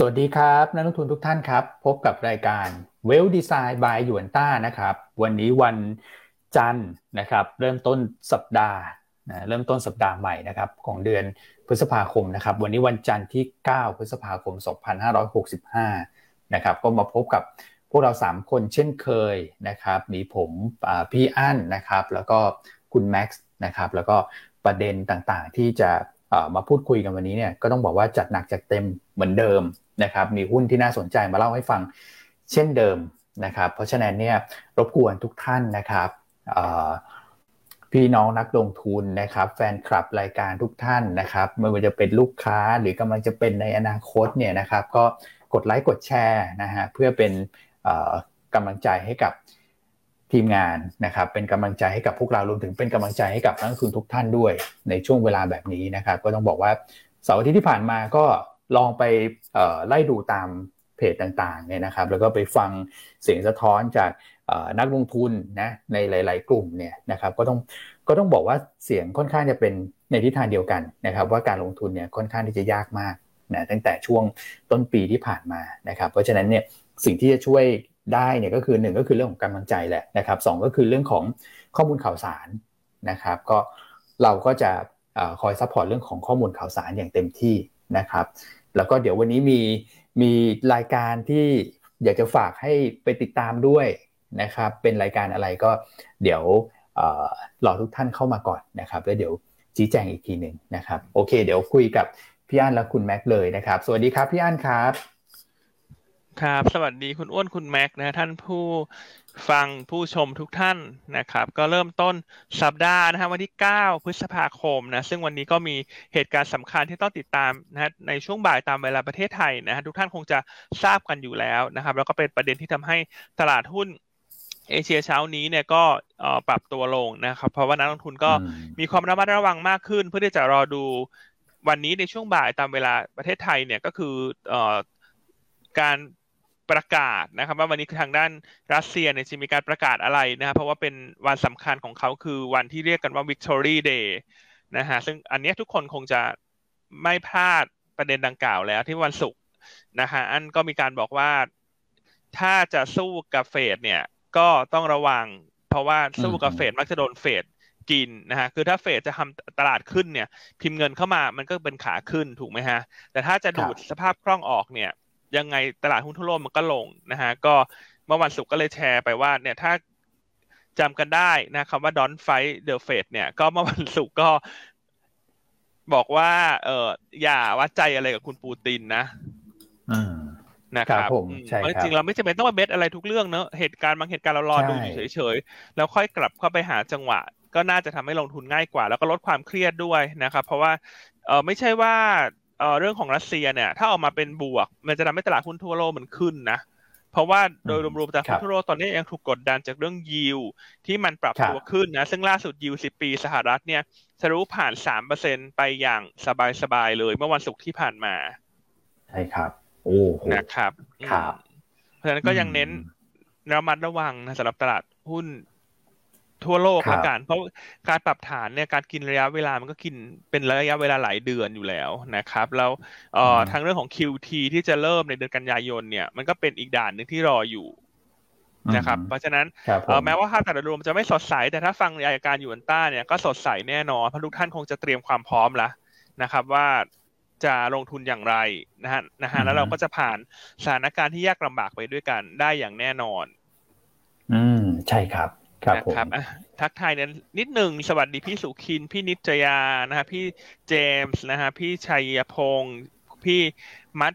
สวัสดีครับนักลงทุนทุกท่านครับ พบกับรายการเวลดีไซน์บายหยวนต้านะครับ วันนี้วันจันทร์นะครับ เริ่มต้นสัปดาห์นะเริ่มต้นสัปดาห์ใหม่นะครับของเดือนพฤษภาคมนะครับ วันนี้วันจันทร์ที่ 9 พฤษภาคม 2565 นะครับ ก็มาพบกับพวกเรา 3 คนเช่นเคยนะครับ มีผมพี่อั้นนะครับ แล้วก็คุณแม็กซ์นะครับ แล้วก็ประเด็นต่างๆที่จะมาพูดคุยกันวันนี้เนี่ยก็ต้องบอกว่าจัดหนักจัดเต็มเหมือนเดิม นะครับมีหุ้นที่น่าสนใจมาเล่าให้ฟังเช่นเดิมนะครับเพราะฉะนั้นเนี่ยรบกวนทุกท่านนะครับพี่น้องนักลงทุนนะครับแฟนคลับรายการทุกท่านนะครับไม่ว่าจะเป็นลูกค้าหรือกำลังจะเป็นในอนาคตเนี่ยนะครับก็กดไลค์กดแชร์นะฮะเพื่อเป็นกำลังใจให้กับทีมงานนะครับเป็นกำลังใจให้กับพวกเรารวมถึงเป็นกำลังใจให้กับนักลงทุนทุกท่านด้วยในช่วงเวลาแบบนี้นะครับก็ต้องบอกว่าเสาร์อาทิตย์ที่ผ่านมาก็ ลองไปไล่ดูตามเพจต่างๆเนี่ยนะครับ แล้วก็ไปฟังเสียงสะท้อนจากนักลงทุนนะในหลาย ๆ กลุ่มเนี่ยนะครับก็ต้องก็ต้องบอกว่าเสียงค่อนข้างจะเป็นในทิศทางเดียวกันนะครับ ว่าการลงทุนเนี่ยค่อนข้างที่จะยากมากนะตั้งแต่ช่วงต้นปีที่ผ่านมานะครับ เพราะฉะนั้นเนี่ยสิ่งที่จะช่วยได้เนี่ยก็คือหนึ่งก็คือเรื่องของกำลังใจแหละนะครับสก็คือเรื่องของข้อมูลข่าวสารนะครับ ก็เราก็จะคอย support เรื่องของข้อมูลข่าวสารอย่างเต็มที่นะครับ แล้วก็เดี๋ยววันนี้มีมีรายการที่อยากจะฝากให้ไปติดตามด้วยนะครับ เป็นรายการอะไรก็เดี๋ยวรอทุกท่านเข้ามาก่อนนะครับ แล้วเดี๋ยวชี้แจงอีกทีหนึ่งนะครับ โอเค เดี๋ยวคุยกับพี่อั้นและคุณแม็กเลยนะครับ สวัสดีครับพี่อั้นครับ ครับ สวัสดีคุณอ้วนคุณแม็กนะท่านผู้ฟังผู้ชมทุกท่านนะครับ ก็เริ่มต้นสัปดาห์นะฮะวันที่ 9 พฤษภาคมนะซึ่งวันนี้ก็มีเหตุการณ์สำคัญที่ต้องติดตามนะฮะในช่วงบ่ายตามเวลาประเทศไทยนะฮะทุกท่านคงจะทราบกันอยู่แล้วนะครับ แล้วก็เป็นประเด็นที่ทำให้ตลาดหุ้นเอเชียเช้านี้เนี่ยก็ปรับตัวลงนะครับเพราะว่านักลงทุนก็มีความระมัดระวังมากขึ้น เพื่อที่จะรอดูวันนี้ในช่วงบ่ายตามเวลาประเทศไทยเนี่ยก็คือการ ประกาศนะครับ ว่าวันนี้ทางด้านรัสเซียเนี่ยจะมีการประกาศอะไรนะครับเพราะว่าเป็นวันสำคัญของเขาคือวันที่เรียกกันว่า Victory Day นะฮะซึ่งอันนี้ทุกคนคงจะไม่พลาดประเด็นดังกล่าวแล้วที่วันศุกร์นะฮะอันก็มีการบอกว่าถ้าจะสู้กับเฟดเนี่ยก็ต้องระวัง เพราะว่าสู้กับเฟดมักจะโดนเฟดกินนะฮะคือถ้าเฟดจะทำตลาดขึ้นเนี่ย พิมพ์เงินเข้ามามันก็เป็นขาขึ้นถูกไหมฮะ แต่ถ้าจะดูดสภาพคล่องออกเนี่ย ยังไงตลาดหุ้นทั่วโลกมันก็ลงนะฮะก็เมื่อวันศุกร์ก็เลยแชร์ไปว่าเนี่ยถ้าจำกันได้นะคำว่า don't fight the Fed เนี่ยก็เมื่อวันศุกร์ก็บอกว่าเอออย่าวัดใจอะไรกับคุณปูตินนะนะครับจริงเราไม่จำเป็นต้องมาเบสอะไรทุกเรื่องเนอะเหตุการณ์บางเหตุการณ์เรารอดูอยู่เฉยๆ แล้วค่อยกลับเข้าไปหาจังหวะ ก็น่าจะทำให้ลงทุนง่ายกว่า แล้วก็ลดความเครียดด้วยนะครับ เพราะว่าเออไม่ใช่ว่า เอ่อเรื่องของรัสเซียเนี่ย ถ้าออกมาเป็นบวก มันจะทำให้ตลาดหุ้นทั่วโลกมันขึ้นนะเพราะว่าโดยรวมๆตลาดหุ้นทั่วโลกตอนนี้ยังถูกกดดันจากเรื่องยิวที่มันปรับตัวขึ้นนะ ซึ่งล่าสุดยิวสิบปีสหรัฐเนี่ยทะลุผ่านสามเปอร์เซ็นไปอย่างสบายๆเลย เมื่อวันศุกร์ที่ผ่านมา ใช่ครับ โอ้นะครับครับ เพราะฉะนั้นก็ยังเน้นระมัดระวังนะสำหรับตลาดหุ้น ทั่วโลกละกัน เพราะการปรับฐานเนี่ยการกินระยะเวลามันก็กินเป็นระยะเวลาหลายเดือนอยู่แล้วนะครับ แล้วเอ่อทางเรื่องของ QT ที่จะเริ่มในเดือนกันยายนเนี่ยมันก็เป็นอีกด่านหนึ่งที่รออยู่นะครับ เพราะฉะนั้นแม้ว่าภาพแต่รวมจะไม่สดใส แต่ถ้าฟังรายการยูนต้าเนี่ยก็สดใสแน่นอนเพราะทุกท่านคงจะเตรียมความพร้อมแล้วนะครับ ว่าจะลงทุนอย่างไรนะฮะนะฮะแล้วเราก็จะผ่านสถานการณ์ที่ยากลำบากไปด้วยกันได้อย่างแน่นอน อืมใช่ครับ ครับนะครับทักทายเนี่ยนิดหนึ่งสวัสดีพี่สุขิน พี่นิจยานะฮะพี่เจมส์นะฮะพี่ชัยพงศ์พี่มั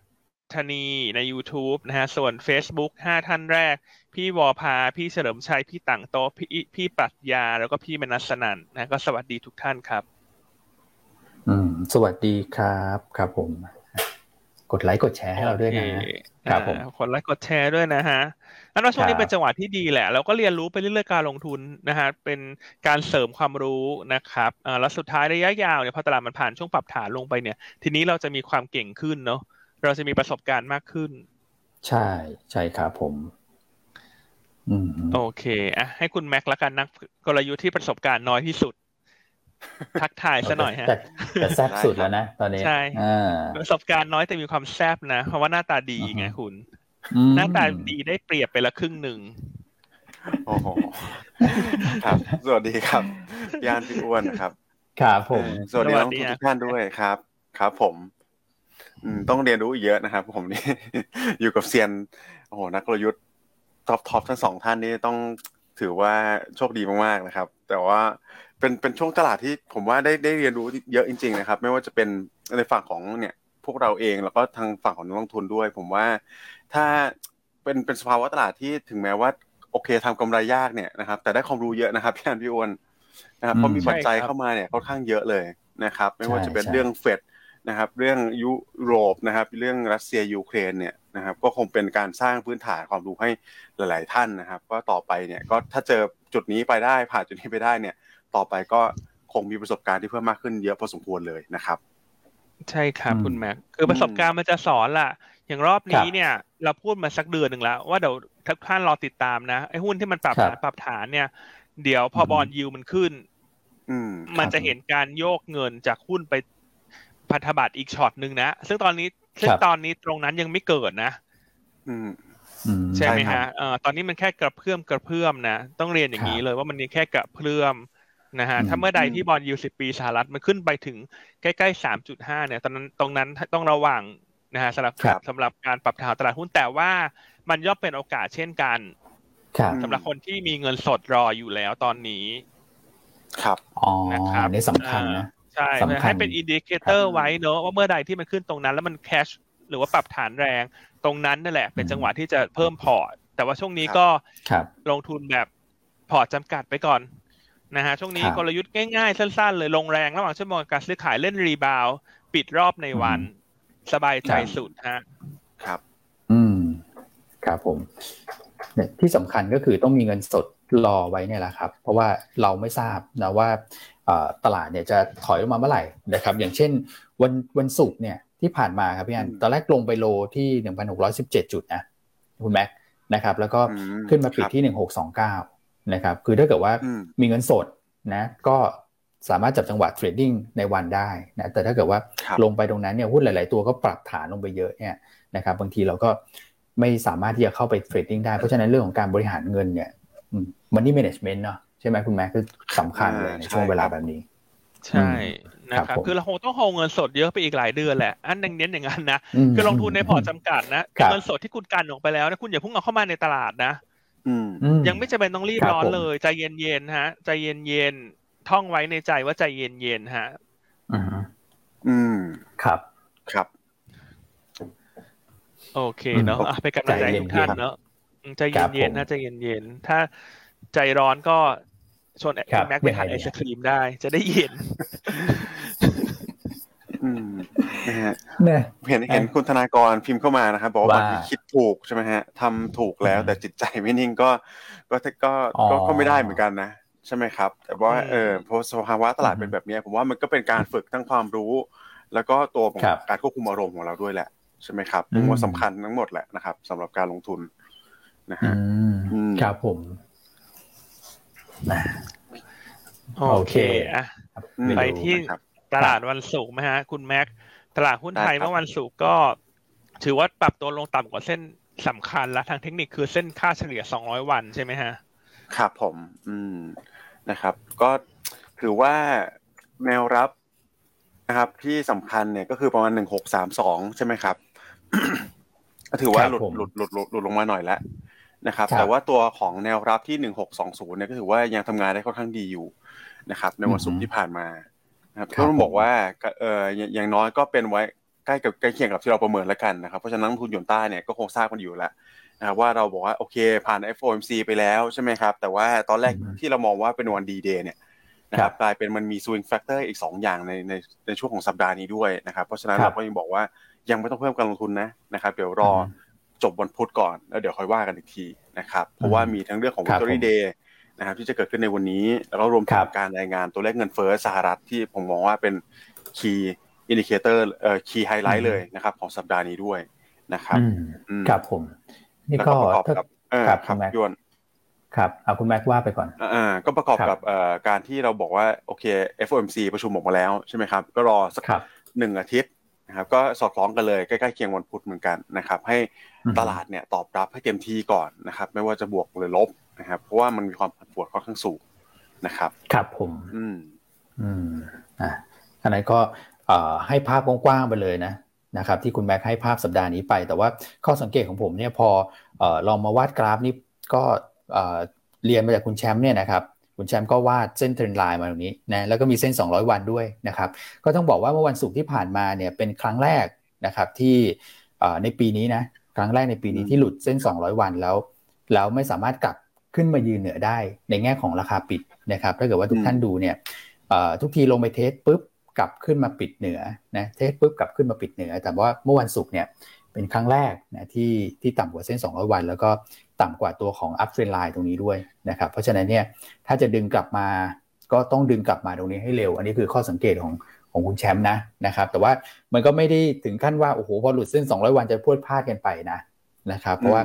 ทนีใน YouTube นะฮะ ส่วน Facebook ห้าท่านแรก พี่วอพา พี่เฉลิมชัย พี่ต่างโตพี่พี่ปัตยา แล้วก็พี่มนัสนันนะ ก็สวัสดีทุกท่านครับ อืม สวัสดีครับครับผม กดไลค์กดแชร์ให้เราด้วยนะครับผม กดไลค์กดแชร์ด้วยนะฮะ อันว่าช่วงนี้เป็นจังหวะที่ดีแหละ เราก็เรียนรู้ไปเรื่อยๆการลงทุนนะฮะเป็นการเสริมความรู้นะครับอ่าแล้วสุดท้ายระยะยาวเนี่ยพอตลาดมันผ่านช่วงปรับฐานลงไปเนี่ย ทีนี้เราจะมีความเก่งขึ้นเนาะเราจะมีประสบการณ์มากขึ้น ใช่ใช่ครับผมโอเคอะให้คุณแม็กละกันนักกลยุทธ์ที่ประสบการณ์น้อยที่สุด ทักทายซะหน่อยฮะแต่แซบสุดแล้วนะ ตอนนี้ใช่ประสบการณ์น้อยแต่มีความแซบนะ เพราะว่าหน้าตาดีไงคุณ หน้าตาดีได้เปรียบไปละครึ่งหนึ่งโอ้โหครับ สวัสดีครับยานพี่อ้วนนะครับครับผม สวัสดีน้องทุกท่านด้วยครับ ครับ ผมต้องเรียนรู้เยอะนะครับ ผมนี่อยู่กับเซียนโอ้โหนักกลยุทธ์ top top ทั้งสองท่านนี้ต้องถือว่าโชคดีมากๆนะครับ แต่ว่าเป็นเป็นช่วงตลาดที่ผมว่าได้ได้เรียนรู้เยอะจริง ๆ นะครับ ไม่ว่าจะเป็นในฝั่งของเนี่ย พวกเราเองแล้วก็ทางฝั่งของนักลงทุนด้วย ผมว่า ถ้าเป็นเป็นสภาวะตลาดที่ถึงแม้ว่า โอเคทำกำไรยากเนี่ยนะครับ แต่ได้ความรู้เยอะนะครับพี่อันพี่อ้วนนะครับเพราะมีปัจจัยเข้ามาเนี่ยค่อนข้างเยอะเลยนะครับ ไม่ว่าจะเป็นเรื่องเฟดนะครับ เรื่องยุโรปนะครับ เรื่องรัสเซียยูเครนเนี่ยนะครับ ก็คงเป็นการสร้างพื้นฐานความรู้ให้หลาย ๆ ท่านนะครับก็ต่อไปเนี่ยก็ถ้าเจอจุดนี้ไปได้ผ่านจุดนี้ไปได้เนี่ย ต่อไปก็คงมีประสบการณ์ที่เพิ่มมากขึ้นเยอะพอสมควรเลยนะครับ ใช่ครับคุณแม็กคือประสบการณ์มันจะสอนล่ะ อย่างรอบนี้เนี่ย เราพูดมาสักเดือนหนึ่งแล้ว ว่าเดี๋ยวทุกท่านรอติดตามนะไอ้หุ้นที่มันปรับฐานปรับฐานเนี่ย เดี๋ยวพอบอลยูมันขึ้นมันจะเห็นการโยกเงินจากหุ้นไปพันธบัตรอีกช็อตหนึ่งนะ ซึ่งตอนนี้ซึ่งตอนนี้ตรงนั้นยังไม่เกิดนะใช่ไหมฮะตอนนี้มันแค่กระเพื่อมกระเพื่อมนะ ต้องเรียนอย่างนี้เลยว่ามันนี่แค่กระเพื่อมนะฮะ ถ้าเมื่อใดที่บอลยูสิบปีสหรัฐมันขึ้นไปถึงใกล้ๆสามจุดห้าเนี่ย ตอนนั้นตรงนั้นต้องระวัง นะฮะสำหรับสำหรับการปรับฐานตลาดหุ้นแต่ว่ามันย่อมเป็นโอกาสเช่นกันสำหรับคนที่มีเงินสดรออยู่แล้วตอนนี้ ครับอ๋อนะครับนี่สำคัญนะใช่ให้เป็น indicator ไว้เนอะว่าเมื่อใดที่มันขึ้นตรงนั้น แล้วมัน crash หรือว่าปรับฐานแรง ตรงนั้นนั่นแหละ เป็นจังหวะที่จะเพิ่มพอร์ตแต่ว่าช่วงนี้ก็ลงทุนแบบพอร์ตจำกัดไปก่อนนะฮะช่วงนี้กลยุทธ์ง่ายๆ สั้น ๆ เลยลงแรงระหว่างชั่วโมงการซื้อขายเล่น rebound ปิดรอบในวัน สบายใจสุดฮะครับ อืม ครับผมเนี่ยที่สำคัญก็คือต้องมีเงินสดรอไว้เนี่ยแหละครับ เพราะว่าเราไม่ทราบนะว่าตลาดเนี่ยจะถอยลงมาเมื่อไหร่นะครับ อย่างเช่นวันวันศุกร์เนี่ยที่ผ่านมาครับพี่อันตอนแรกลงไปโลที่หนึ่งพันหกร้อยสิบเจ็ดจุดนะคุณแม็กนะครับ แล้วก็ขึ้นมาปิดที่หนึ่งหกสองเก้านะครับ คือถ้าเกิดว่ามีเงินสดนะ ก็ สามารถจับจังหวะเทรดดิ้งในวันได้นะแต่ถ้าเกิดว่าลงไปตรงนั้นเนี่ยหุ้นหลาย ๆ ตัวก็ปรับฐานลงไปเยอะเนี่ยนะครับบางทีเราก็ไม่สามารถที่จะเข้าไป trading ได้เพราะฉะนั้นเรื่องของการบริหารเงินเนี่ย money management เนาะใช่ไหมคุณแม็กคือสำคัญเลยในช่วงเวลาแบบนี้ ใช่นะครับคือเราคงต้องโฮเงินสดเยอะไปอีกหลายเดือนแหละ อันนึงเน้นอย่างนั้นนะคือลงทุนในพอร์ตจำกัดนะเงินสดที่คุณกันออกไปแล้วนะคุณอย่าเพิ่งเอาเข้ามาในตลาดนะยังไม่จำเป็นต้องรีบร้อนเลย ใจเย็นๆฮะ ใจเย็นๆ ท่องไว้ในใจว่าใจเย็นๆฮะอืมครับครับ โอเคเนาะไปกำลังใจทุกท่านเนาะใจเย็นๆนะใจเย็นๆถ้าใจร้อนก็ชวนแม็กไปทานไอศครีมได้ จะได้เย็นอืมนะฮะเห็นเห็นคุณธนากรพิมพ์เข้ามานะครับบอกว่าบางทีคิดถูกใช่ไหมฮะทำถูกแล้วแต่จิตใจไม่นิ่งก็ ก็ก็ก็ไม่ได้เหมือนกันนะ ใช่ไหมครับ แต่ว่าเออพอสภาวะตลาดเป็นแบบนี้ผมว่ามันก็เป็นการฝึกทั้งความรู้ แล้วก็ตัวของการควบคุมอารมณ์ของเราด้วยแหละใช่ไหมครับผมว่าสำคัญทั้งหมดแหละนะครับสำหรับการลงทุนนะฮะครับผมโอเคอะไปที่ตลาดวันศุกร์ไหมฮะ คุณแม็กตลาดหุ้นไทยเมื่อวันศุกร์ก็ ถือว่าปรับตัวลงต่ำกว่าเส้นสำคัญและทางเทคนิคคือเส้นค่าเฉลี่ย 200 วันใช่ไหมฮะ ครับผม อืม นะครับ ก็ถือว่าแนวรับนะครับ ที่สำคัญเนี่ยก็คือประมาณหนึ่งหกสามสองใช่ไหมครับถือว่าหลุดหลุดหลุดหลุดลงมาหน่อยแล้วนะครับ แต่ว่าตัวของแนวรับที่หนึ่งหกสองศูนย์เนี่ยก็ถือว่ายังทำงานได้ค่อนข้างดีอยู่นะครับ ในวันศุกร์ที่ผ่านมานะครับก็ต้องบอกว่าเอออย่างน้อยก็เป็นไว้ใกล้กับใกล้เคียงกับที่เราประเมินแล้วกันนะครับ เพราะฉะนั้นทุนยนต้าเนี่ยก็คงทราบกันอยู่แล้ว นะครับว่าเราบอกว่าโอเคผ่าน FOMC ไปแล้วใช่ไหมครับ แต่ว่าตอนแรกที่เรามองว่าเป็นวันดีเดย์เนี่ยนะครับกลายเป็นมันมี swing factor อีก 2 อย่างในในในช่วงของสัปดาห์นี้ด้วยนะครับ เพราะฉะนั้นเราก็ยังบอกว่ายังไม่ต้องเพิ่มการลงทุนนะนะครับ เดี๋ยวรอจบวันพุธก่อนแล้วเดี๋ยวค่อยว่ากันอีกทีนะครับเพราะว่ามีทั้งเรื่องของ Victory Day นะครับที่จะเกิดขึ้นในวันนี้แล้วก็รวมถึงการรายงานตัวเลขเงินเฟ้อสหรัฐที่ผมมองว่าเป็น key indicator เอ่อ key highlight เลยนะครับของสัปดาห์นี้ด้วยนะครับครับผม นี่ก็ประกอบกับครับยวนครับเอาคุณแม็กว่าไปก่อนอ่าก็ประกอบครับกับเอ่อการที่เราบอกว่าโอเค FOMC ประชุมออกมาแล้วใช่ไหมครับ ก็รอสักครับหนึ่งอาทิตย์นะครับก็สอดคล้องกันเลยใกล้ๆเคียงวันพุธเหมือนกันนะครับ ให้อืมตลาดเนี่ยตอบรับให้เต็มที่ก่อนนะครับ ไม่ว่าจะบวกหรือลบนะครับ เพราะว่ามันมีความผันผวนค่อนข้างสูงนะครับ ครับผม อืม อืมอะอันนั้นก็เอ่อให้ภาพกว้างๆไปเลยนะ นะครับที่คุณแม็กให้ภาพสัปดาห์นี้ไป แต่ว่าข้อสังเกตของผมเนี่ยพอเอ่อลองมาวาดกราฟนี่ก็เอ่อเรียนมาจากคุณแชมป์เนี่ยนะครับคุณแชมป์ก็วาดเส้นเทรนไลน์มาตรงนี้นะแล้วก็มีเส้น 200 วันด้วยนะครับก็ต้องบอกว่าเมื่อวันศุกร์ที่ผ่านมาเนี่ยเป็นครั้งแรกนะครับที่เอ่อในปีนี้นะครั้งแรกในปีนี้ที่หลุดเส้น 200 วันแล้วแล้วไม่สามารถกลับขึ้นมายืนเหนือได้ในแง่ของราคาปิดนะครับถ้าเกิดว่าทุกท่านดูเนี่ยเอ่อทุกทีลงไปเทสปุ๊บ กลับขึ้นมาปิดเหนือนะเทสปุ๊บกลับขึ้นมาปิดเหนือ แต่ว่าเมื่อวันศุกร์เนี่ยเป็นครั้งแรกนะที่ที่ต่ำกว่าเส้น 200 วัน แล้วก็ต่ำกว่าตัวของ up trend line ตรงนี้ด้วยนะครับเพราะฉะนั้นเนี่ยถ้าจะดึงกลับมาก็ต้องดึงกลับมาตรงนี้ให้เร็ว อันนี้คือข้อสังเกตของของคุณแชมป์นะนะครับ แต่ว่ามันก็ไม่ได้ถึงขั้นว่าโอ้โหพอหลุดเส้น 200 วันจะพรวดพลาดกันไปนะนะครับ เพราะว่า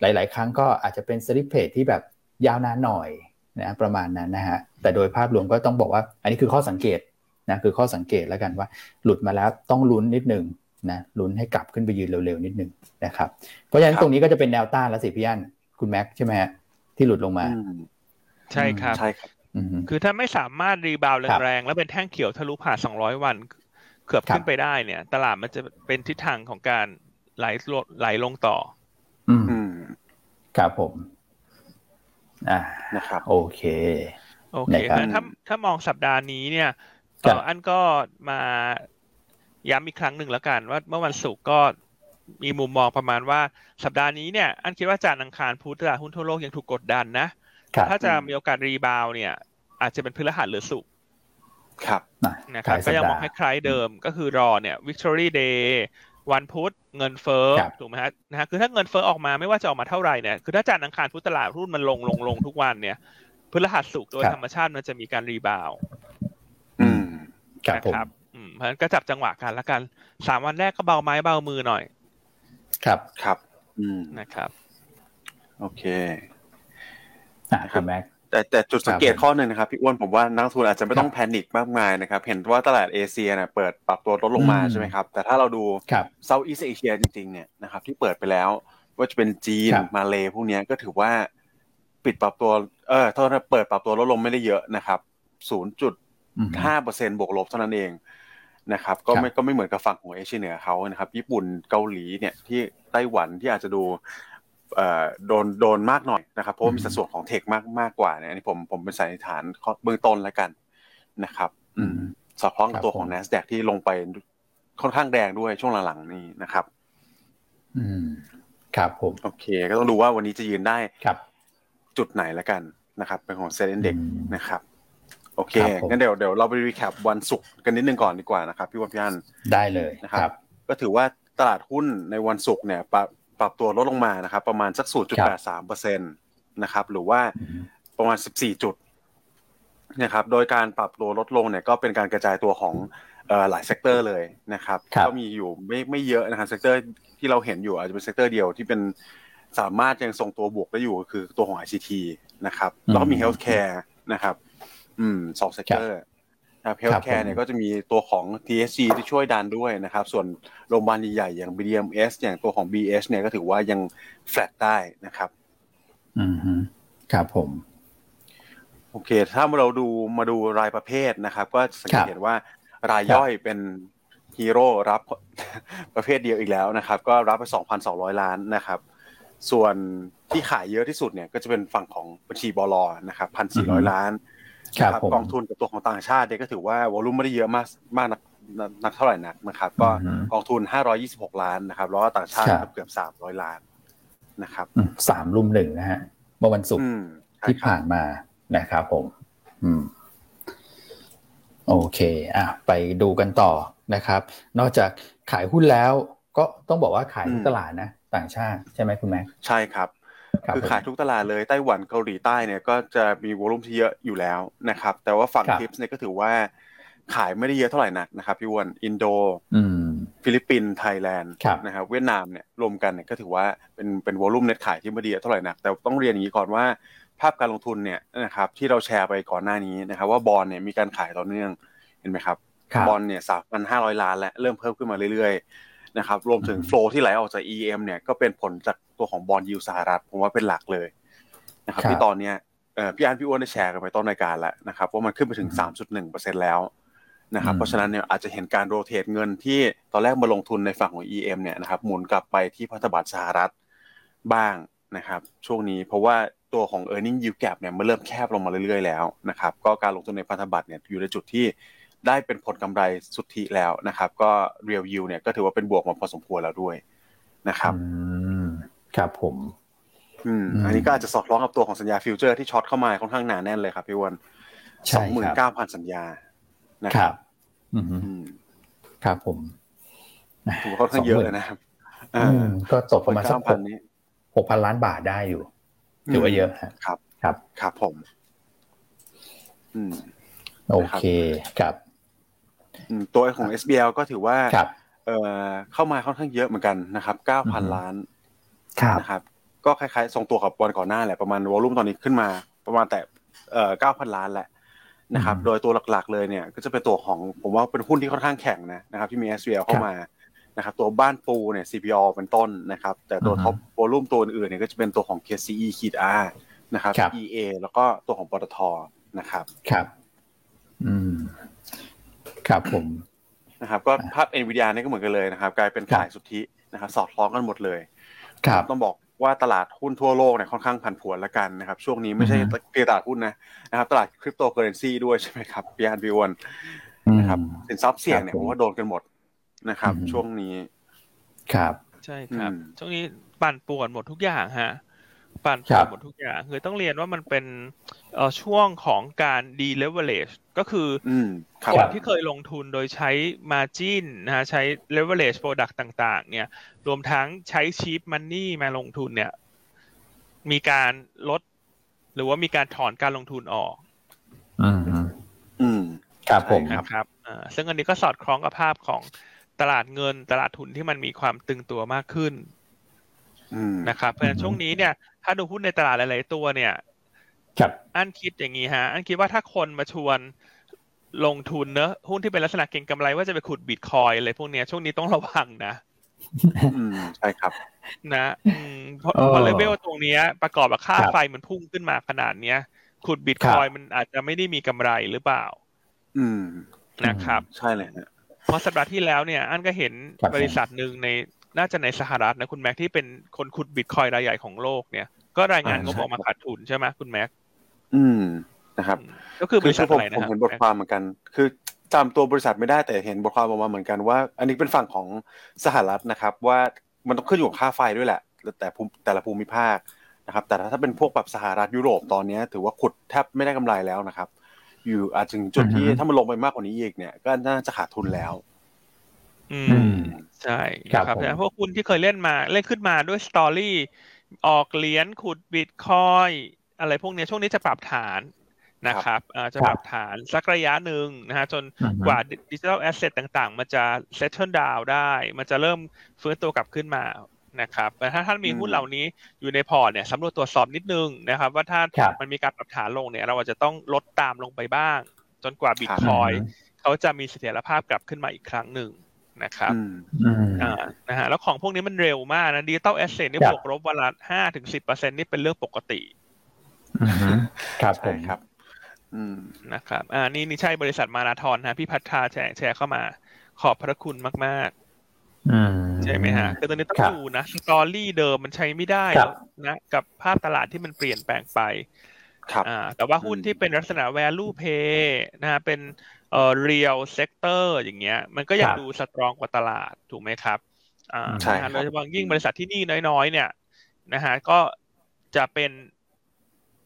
หลาย ๆ ครั้งก็อาจจะเป็น slippage ที่แบบยาวนานหน่อยนะประมาณนั้นนะฮะแต่โดยภาพรวมก็ต้องบอกว่า อันนี้คือข้อสังเกต นะคือข้อสังเกตแล้วกันว่า หลุดมาแล้วต้องลุ้นนิดหนึ่งนะลุ้นให้กลับขึ้นไปยืนเร็วๆนิดหนึ่งนะครับ เพราะฉะนั้นครับตรงนี้ก็จะเป็นแนวต้านแล้วสิพี่อันคุณแม็กซ์ใช่ไหมฮะที่หลุดลงมาอืมใช่ครับใช่ครับอืมคือถ้าไม่สามารถ rebound ครับแรงๆแล้วเป็นแท่งเขียวทะลุผ่าน 200 วันเกือบครับขึ้นไปได้เนี่ย ตลาดมันจะเป็นทิศทางของการไหลลงไหลลงต่ออืมอืมครับผมอ่านะครับ โอเค โอเคนะครับเพราะฉะนั้นถ้าถ้ามองสัปดาห์นี้เนี่ยครั เอบออันก็มาย้ำอีกครั้งหนึ่งแล้วกันว่าเมื่อวันศุกร์ก็มีมุมมองประมาณว่าสัปดาห์นี้เนี่ย อันคิดว่าจันทร์อังคารพุธตลาดหุ้นทั่วโลกยังถูกกดดันนะครับถ้าจะอืมมีโอกาส rebound เนี่ย อาจจะเป็นพฤหัสหรือศุกร์ครับนะนะครับท้าก็ยังมองสัปดาห์คล้ายๆเดิมก็คือรอเนี่ย Victory Day วันพุธเงินเฟ้อครับถูกไหมฮะนะฮะคือถ้าเงินเฟ้อออกมาไม่ว่าจะออกมาเท่าไหร่เนี่ยคือถ้าจันทร์อังคารพุธตลาดหุ้นมันลงลงลงทุกวันเนี่ยพฤหัสศุกร์โดยครับธรรมชาติมันจะมีการ rebound อืมครับ นะครับเพราะฉะนั้นก็จับจังหวะกันแล้วกันสามวันแรกก็เบาไม้เบามือหน่อย ครับครับ อืมนะครับ โอเคนะครับแม็กแต่แต่จุดสังเกตข้อหนึ่งนะครับพี่อ้วนผมว่านักลงทุนอาจจะไม่ต้อง panic มากมายนะครับ เห็นว่าตลาดเอเชียเนี่ยเปิดปรับตัวลดลงมาใช่ไหมครับ แต่ถ้าเราดู Southeast Asia จริงๆเนี่ยนะครับที่เปิดไปแล้ว ว่าจะเป็นจีนมาเลพวกนี้ก็ถือว่าปิดปรับตัวเออเท่านั้นเปิดปรับตัวลดลงไม่ได้เยอะนะครับศูนย์จุด ห้าเปอร์เซ็นต์บวกลบเท่านั้นเองนะครับ ก็ไม่ก็ไม่เหมือนกับฝั่งของเอเชียเหนือเขานะครับ ญี่ปุ่นเกาหลีเนี่ยที่ไต้หวันที่อาจจะดูโดนโดนมากหน่อยนะครับ เพราะมีสัดส่วนของเทคมากมากกว่าเนี่ยอันนี้ผมผมเป็นสายฐานเบื้องต้นแล้วกันนะครับอืมสอดคล้องกับตัวของ N แอสแดกที่ลงไปค่อนข้างแดงด้วยช่วงหลังๆนี่นะครับ อืมครับผมโอเค ก็ต้องดูว่าวันนี้จะยืนได้ครับ จุดไหนแล้วกันนะครับ เป็นของเซ็นเด็กนะครับ โอเคครับผมงั้นเดี๋ยวเดี๋ยวเราไปรีแคปวันศุกร์กันนิดนึงก่อนดีกว่านะครับ พี่วันพี่อันได้เลยนะครับครับก็ถือว่าตลาดหุ้นในวันศุกร์เนี่ยปรับปรับตัวลดลงมานะครับ ประมาณสัก 0.83เปอร์เซ็นต์นะครับ หรือว่าอืมประมาณ 14 จุดนะครับ โดยการปรับตัวลดลงเนี่ยก็เป็นการกระจายตัวของเอ่อหลาย sector เลยนะครับครับก็มีอยู่ไม่ไม่เยอะนะครับ sector ที่เราเห็นอยู่อาจจะเป็น sector เดียวที่เป็นสามารถยังทรงตัวบวกได้อยู่คือตัวของ ICT นะครับแล้วก็มี Healthcare นะครับ อืมสอง sector นะครับ Healthcare เนี่ยก็จะมีตัวของ TSG ที่ช่วยดันด้วยนะครับ ส่วนโรงพยาบาลใหญ่ๆอย่าง BDMS อย่างตัวของ BH เนี่ยก็ถือว่ายังแฟลตได้นะครับ อืมฮึครับผมโอเค ถ้าเราดูมาดูรายประเภทนะครับ ก็สังเกครัตบเห็นว่ารายย่อยเป็นฮีโร่รับประเภทเดียวอีกแล้วนะครับ ก็รับไป 2,200 ล้านนะครับ ส่วนที่ขายเยอะที่สุดเนี่ยก็จะเป็นฝั่งของบัญชีบลนะครับ 1,400 ล้านครับนะผม กองทุนกับตัวของต่างชาติเนี่ยก็ถือว่าวอลุ่มไม่ได้เยอะมากมากนักนักนักเท่าไหร่นักนะครับก็อืมกองทุน 526 ล้านนะครับแล้วก็ต่างชาติครับเกือบ 300 ล้านนะครับอืมสามรุมหนึ่งนะฮะเมื่อวันศุกร์อืมใช่ที่ครับผ่านมานะครับผม อืม โอเค อะ ไปดูกันต่อนะครับ นอกจากขายหุ้นแล้ว ก็ต้องบอกว่าขายทุกตลาดนะ ต่างชาติใช่ไหมคุณแม็กซ์ใช่ครับ ครับคือผมขายทุกตลาดเลยไต้หวันเกาหลีใต้เนี่ยก็จะมี volume ที่เยอะอยู่แล้วนะครับ แต่ว่าฝั่งครับ TIPs เนี่ยก็ถือว่าขายไม่ได้เยอะเท่าไหร่นักนะครับพี่อ้วนอินโดอืมฟิลิปปินส์ไทยแลนด์ครับนะครับเวียดนามเนี่ยรวมกันเนี่ยก็ถือว่าเป็นเป็น volume net ขายที่ไม่ได้เยอะเท่าไหร่นัก แต่ต้องเรียนอย่างนี้ก่อนว่า ภาพการลงทุนเนี่ยนะครับที่เราแชร์ไปก่อนหน้านี้นะครับ ว่าบอลเนี่ยมีการขายต่อเนื่องเห็นไหมครับบอลเนี่ยสามพันห้าร้อยล้านและเริ่มเพิ่มขึ้นมาเรื่อยๆ นะครับรวมถึง flow ที่ไหลออกจาก EM เนี่ยก็เป็นผลจากตัวของ bond yield สหรัฐผมว่าเป็นหลักเลยนะครับที่ตอนเนี้ยพี่อันพี่อ้วนได้แชร์กันไปต้นรายการแล้วนะครับว่ามันขึ้นไปถึง 3.1%แล้วนะครับเพราะฉะนั้นเนี่ยอาจจะเห็นการ rotate เงินที่ตอนแรกมาลงทุนในฝั่งของ EM เนี่ยนะครับหมุนกลับไปที่พันธบัตรสหรัฐบ้างนะครับช่วงนี้เพราะว่าตัวของ e a r n i n g yield gap เนี่ยมันเริ่มแคบลงมาเรื่อยๆแล้วนะครับก็การลงทุนในพันธบัตรเนี่ยอยู่ในจุดที่ ได้เป็นผลกำไรสุทธิแล้วนะครับ ก็ real yield เนี่ยก็ถือว่าเป็นบวกมาพอสมควรแล้วด้วยนะครับครับผม อืม อันนี้ก็อาจจะสอดคล้องกับตัวของสัญญาฟิวเจอร์ที่ช็อตเข้ามาค่อนข้างหนาแน่นเลยครับพี่วันสองหมื่นเก้าพันสัญญานะครับอืมครับผมถือว่าค่อนข้างเยอะเลยนะครับก็ตกประมาณสักหกพันล้านบาทได้อยู่ถือว่าเยอะครับ ครับ ครับผม อืมโอเคครับ ตัวของ SBL ก็ถือว่าเอ่อเข้ามาค่อนข้างเยอะเหมือนกันนะครับเก้าพันล้านนะครับก็คล้ายๆทรงตัวกับวันก่อนหน้าแหละประมาณวอลุ่มตอนนี้ขึ้นมาประมาณแต่เอ่อเก้าพันล้านแหละนะครับ โดยตัวหลักๆเลยเนี่ย ก็จะเป็นตัวของผมว่าเป็นหุ้นที่ค่อนข้างแข็งนะนะครับที่มี SBL เข้ามานะครับตัวบ้านปูเนี่ย CPO เป็นต้นนะครับ แต่ตัว top volume ตัวอื่นๆเนี่ยก็จะเป็นตัวของ KCE ขีด R นะครับ EA แล้วก็ตัวของปตทนะครับครับ อืม ครับผมนะครับก็ภาพ NVDR นี่ก็เหมือนกันเลยนะครับกลายเป็นขายสุทธินะครับสอดคล้องกันหมดเลยครับต้องบอกว่าตลาดหุ้นทั่วโลกเนี่ยค่อนข้างผันผวนละกันนะครับ ช่วงนี้ไม่ใช่เพียงตลาดหุ้นนะนะครับตลาดคริปโตเคอเรนซีด้วยใช่ไหมครับพี่อันพี่อ้วนนะครับสินทรัพย์เสี่ยงเนี่ยผมว่าโดนกันหมดนะครับ ช่วงนี้ครับ ใช่ครับ ช่วงนี้ปั่นป่วนหมดทุกอย่างฮะ ปั่นป่วนหมดทุกอย่างคือต้องเรียนว่ามันเป็นช่วงของการ deleverage ก็คือคนที่เคยลงทุนโดยใช้ margin นะฮะใช้ leverage product ต่าง ๆ เนี่ย รวมทั้งใช้ cheap money มาลงทุนเนี่ย มีการลด หรือว่ามีการถอนการลงทุนออก อืมอืมครับผมครับอ่าซึ่งอันนี้ก็สอดคล้องกับภาพของตลาดเงินตลาดทุนที่มันมีความตึงตัวมากขึ้นนะครับเพราะฉะนั้นช่วงนี้เนี่ย ถ้าดูหุ้นในตลาดหลาย ๆ ตัวเนี่ยอันคิดอย่างนี้ฮะ อันคิดว่าถ้าคนมาชวนลงทุนเนอะหุ้นที่เป็นลักษณะเก็งกำไรว่าจะไปขุดบิตคอยอะไรพวกนี้ช่วงนี้ต้องระวังนะใช่ครับ นะเพราะเลเวลตรงนี้ประกอบกับค่าไฟมันพุ่งขึ้นมาขนาดเนี้ยขุดบิตคอยมันอาจจะไม่ได้มีกำไรหรือเปล่า อืมนะครับ ใช่เลยนะเพราะสัปดาห์ที่แล้วเนี่ย อันก็เห็นบริษัทหนึ่งใน น่าจะในสหรัฐนะคุณแม็กที่เป็นคนขุดบิตคอยรายใหญ่ของโลกเนี่ย ก็รายงานงบออกมาขาดทุนใช่ไหมคุณแม็กอืมนะครับ ก็คือบริษัทอะไรนะผมเห็นบทความเหมือนกัน คือจำตัวบริษัทไม่ได้แต่เห็นบทความออกมาเหมือนกันว่า อันนี้เป็นฝั่งของสหรัฐนะครับ ว่ามันต้องขึ้นอยู่กับค่าไฟด้วยแหละ แต่แต่ละภูมิภาคนะครับ แต่ถ้าเป็นพวกแบบสหรัฐยุโรปตอนนี้ถือว่าขุดแทบไม่ได้กำไรแล้วนะครับ อยู่อาจถึงจุดที่ถ้ามันลงไปมากกว่านี้อีกเนี่ย ก็น่าจะขาดทุนแล้ว อืม ใช่ครับแต่พวกคุณที่เคยเล่นมาเล่นขึ้นมาด้วยสตอรี่ออกเหรียญขุดบิตคอยอะไรพวกนี้ช่วงนี้จะปรับฐานนะครับจะปรับฐานสักระยะหนึ่งนะฮะจนกว่า digital asset ต่างๆ มันจะ settle down ได้ มันจะเริ่มฟื้นตัวกลับขึ้นมานะครับแต่ถ้าท่านมีหุ้นเหล่านี้อยู่ในพอร์ตเนี่ยสำรวจตรวจสอบนิดนึงนะครับ ว่าถ้ามันมีการปรับฐานลงเนี่ย เราอาจจะต้องลดตามลงไปบ้าง จนกว่าบิตคอยน์เขาจะมีเสถียรภาพกลับขึ้นมาอีกครั้งหนึ่ง นะครับอ่านะฮะแล้วของพวกนี้มันเร็วมากนะ digital asset นี่บวกลบวันละห้าถึงสิบเปอร์เซ็นนี่เป็นเรื่องปกติครับผมครับอืมนะครับ อ่า นี่นี่ใช่บริษัทมาราธอนฮะพี่พัฒนาแชร์แชร์เข้ามา ขอบพระคุณมากๆใช่ไหมฮะคือตอนนี้ต้องดูนะสตอรี่เดิมมันใช้ไม่ได้นะกับภาพตลาดที่มันเปลี่ยนแปลงไป ครับ อ่า แต่ว่าหุ้นที่เป็นลักษณะ value pay นะฮะเป็น เอ่อ real sector อย่างเงี้ย มันก็ยังดูสตรองกว่าตลาดถูกไหมครับอ่าใช่โดยเฉพาะยิ่งบริษัทที่นี่น้อยๆ เนี่ยนะฮะก็จะเป็น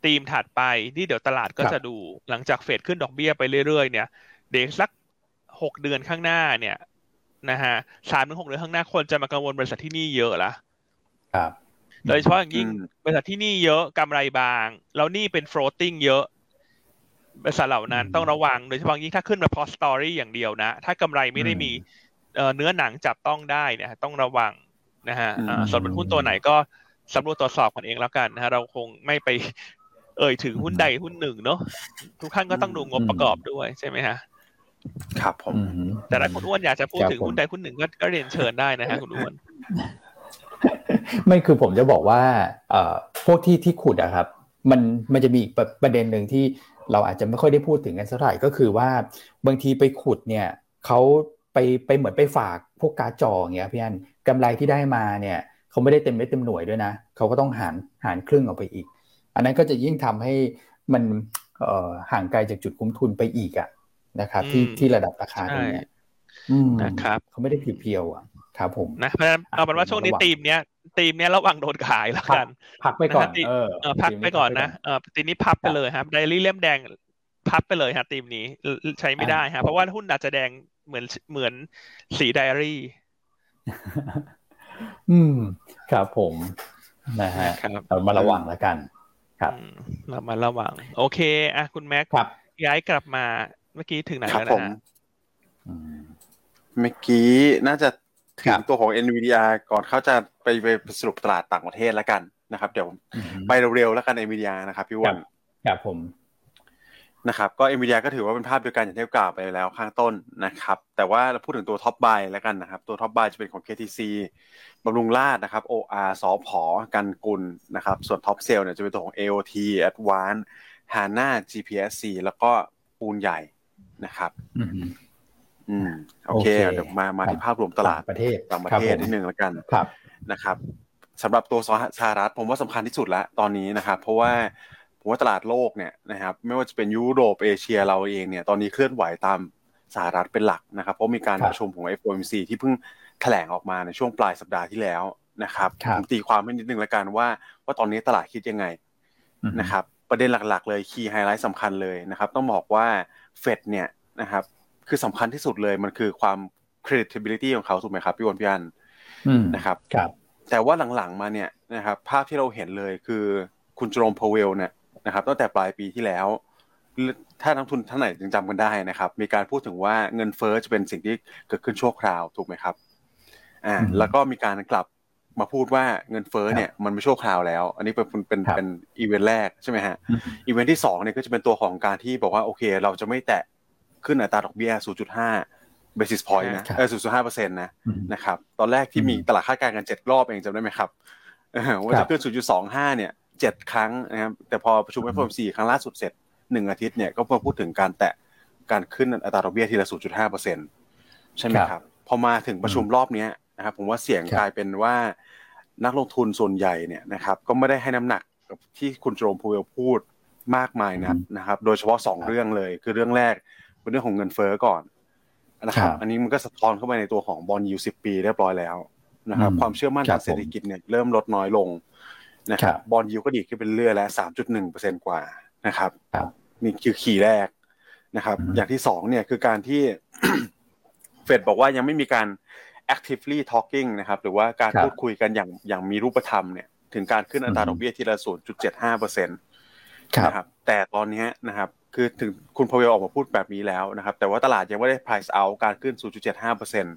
ธีมถัดไปที่เดี๋ยวตลาดก็จะดูหลังจากเฟดขึ้นดอกเบี้ยไปเรื่อยๆ เนี่ย เด็กสักหกเดือนข้างหน้าเนี่ยนะฮะสามถึงหกเดือนข้างหน้าคนจะมากังวลบริษัทที่นี่เยอะละครับ โดยเฉพาะอย่างยิ่งบริษัทที่นี่เยอะกำไรบาง แล้วนี่เป็น floating เยอะ บริษัทเหล่านั้นต้องระวังโดยเฉพาะยิ่งถ้าขึ้นมาพอสตอรี่อย่างเดียวนะ ถ้ากำไรไม่ได้มีเนื้อหนังจับต้องได้เนี่ยต้องระวังนะฮะส่วนหุ้นตัวไหนก็สำรวจตรวจสอบกันเองแล้วกันนะฮะเราคงไม่ไปเอ่ยถึงหุ้นใดหุ้นหนึ่งเนาะทุกท่านก็ต้องดูงบประกอบด้วยใช่ไหมฮะครับผม แต่ถ้าคุณอ้วนอยากจะพูดครับถึงผมหุ้นใดหุ้นหนึ่งก็ก็เรียนเชิญได้นะฮะคุณอ้วนไม่คือผมจะบอกว่าเอ่อพวกที่ที่ขุดอะครับ มันมันจะมีอีกประประเด็นหนึ่งที่ เราอาจจะไม่ค่อยได้พูดถึงกันสักเท่าไหร่ก็คือว่าบางทีไปขุดเนี่ยเขาไปไปเหมือนไปฝากพวกการ์ดจออย่างเงี้ยพี่อันกำไรที่ได้มาเนี่ยเขาไม่ได้เต็มเม็ดเต็มหน่วยด้วยนะเขาก็ต้องหารหารครึ่งออกไปอีก อันนั้นก็จะยิ่งทำให้มันเอ่อห่างไกลจากจุดคุ้มทุนไปอีกอะนะครับที่อืมที่ระดับราคาตรงเนี้ยอืมนะครับเขาไม่ได้ pure ๆอะครับผมนะเพราะฉะนั้นเอาเป็นว่าช่วงนี้ระวังทีมเนี้ย ทีมเนี้ยระวังโดนขายแล้วกัน พักไปก่อนนะครับเออเออพักไปก่อนนะเออทีนี้พับไปเลยครับไดอารี่เล่มแดงพับไปเลยฮะทีมนี้ใช้ไม่ได้ฮะเพราะว่าหุ้นอาจจะแดงเหมือนเหมือนสีไดอารี่ อืม ครับผมนะฮะนะครับเรามาระวังแล้วกัน ครับอืมเรามาระวัง โอเคอะคุณแม็กครับ ย้ายกลับมาเมื่อกี้ถึงไหนครับแล้วผนะมฮะอืมเมื่อกี้น่าจะ ถึครังบตัวของ NVIDIA ก่อนเขาจะไปไปสรุปตลาดต่างประเทศแล้วกันนะครับ เดี๋ยวอืมไปเร็วๆแล้วกัน NVIDIA นะครับพี่อ้วันครับผมนะครับก็ NVIDIA ก็ถือว่าเป็นภาพเดียวกันอย่างที่กล่าวไปแล้วข้างต้นนะครับ แต่ว่าเราพูดถึงตัว top buy แล้วกันนะครับ ตัว top buy จะเป็นของ KTC บำรุงราษฎร์นะครับ OR สอพอกันกุลนะครับ ส่วน top sell เนี่ยจะเป็นตัวของ AOT Advance HANA GPSC แล้วก็ปูนใหญ่นะครับ อืมอืมโอเคโอเคเดี๋ยวมามาที่ภาพรวมตลาดต่างประเทศต่างประครับเทศผมนิดนึงแล้วกันครับนะครับสำหรับตัวสหรัฐผมว่าสำคัญที่สุดแล้วตอนนี้นะครับ เพราะว่าผมว่าตลาดโลกเนี่ยนะครับไม่ว่าจะเป็นยุโรปเอเชียเราเองเนี่ยตอนนี้เคลื่อนไหวตามสหรัฐเป็นหลักนะครับ เพราะมีการครับประชุมของ FOMC ที่เพิ่งแถลงออกมาในช่วงปลายสัปดาห์ที่แล้วนะครับครับผมตีความให้นิดนึงแล้วกันว่า ว่าตอนนี้ตลาดคิดยังไงอืมนะครับ ประเด็นหลักๆ เลย key highlight สำคัญเลยนะครับ ต้องบอกว่าเฟดเนี่ยนะครับ คือสำคัญที่สุดเลยมันคือความ credibility ของเขาถูกไหมครับพี่วอนพี่อันอืมนะครับครับ แต่ว่าหลังๆมาเนี่ยนะครับ ภาพที่เราเห็นเลยคือคุณโจมพาวเวลเนี่ยนะครับตั้งแต่ปลายปีที่แล้ว ถ้านักทุนท่านไหนยังจำกันได้นะครับ มีการพูดถึงว่าเงินเฟ้อจะเป็นสิ่งที่เกิดขึ้นชั่วคราวถูกไหมครับอ่าอืมแล้วก็มีการกลับมาพูดว่าเงินเฟ้อเนี่ยมันไม่ชั่วคราวแล้ว อันนี้เป็นเป็นครับเป็นอีเวนต์แรกใช่ไหมฮะอืมอีเวนต์ที่สองเนี่ยก็จะเป็นตัวของการที่บอกว่าโอเค เราจะไม่แตะ ขึ้นอัตราดอกเบี้ย 0.5 basis point นะครับเออ0.5เปอร์เซ็นต์นะอืมนะครับตอนแรกที่มีอืมตลาดคาดการณ์กันเจ็ดรอบเองจำได้ไหมครับเออว่าครัจะบขึ้น 0.25 เนี่ยเจ็ดครั้งนะครับแต่พอประชุมอืม FOMC ครั้งล่าสุดเสร็จหนึ่งอาทิตย์เนี่ยก็มาพูดถึงการแตะการขึ้นอัตราดอกเบี้ยทีละ 0.5เปอร์เซ็นต์ใช่ไหมครับครับพอมาถึงประชุมรอบเนี้ยนะครับผมว่าเสียงครับกลายเป็นว่านักลงทุนส่วนใหญ่เนี่ยนะครับก็ไม่ได้ให้น้ำหนักกับที่คุณโจมพูเวลพูดมากมายนักนะครับ โดยเฉพาะสองครับเรื่องเลย คือเรื่องแรก เป็นเรื่องของเงินเฟ้อก่อนนะครับครับ อันนี้มันก็สะท้อนเข้าไปในตัวของบอลยูสิบปีเรียบร้อยแล้วนะครับอืมความเชื่อมั่นครัทาบงเศรษฐกิจเนี่ยเริ่มลดน้อยลงนะคครัรับบบอลยูก็ดีขึ้นเป็นเรื่อยแล้วสามจุดหนึ่งเปอร์เซ็นกว่านะครับครับนี่คือขี่แรกนะครับอืมอย่างที่สองเนี่ยคือการที่เฟดบอกว่ายังไม่มีการ actively talking นะครับ หรือว่าการครับพูดคุยกันอย่างอย่างมีรูปธรรมเนี่ย ถึงการขึ้นอัตราอืมดอกเบี้ยทีละ 0.75เปอร์เซ็นต์ครับนะครับ แต่ตอนเนี้ยนะครับ คือถึงคุณพาเวลออกมาพูดแบบนี้แล้วนะครับ แต่ว่าตลาดยังไม่ได้ price out การขึ้น 0.75เปอร์เซ็นต์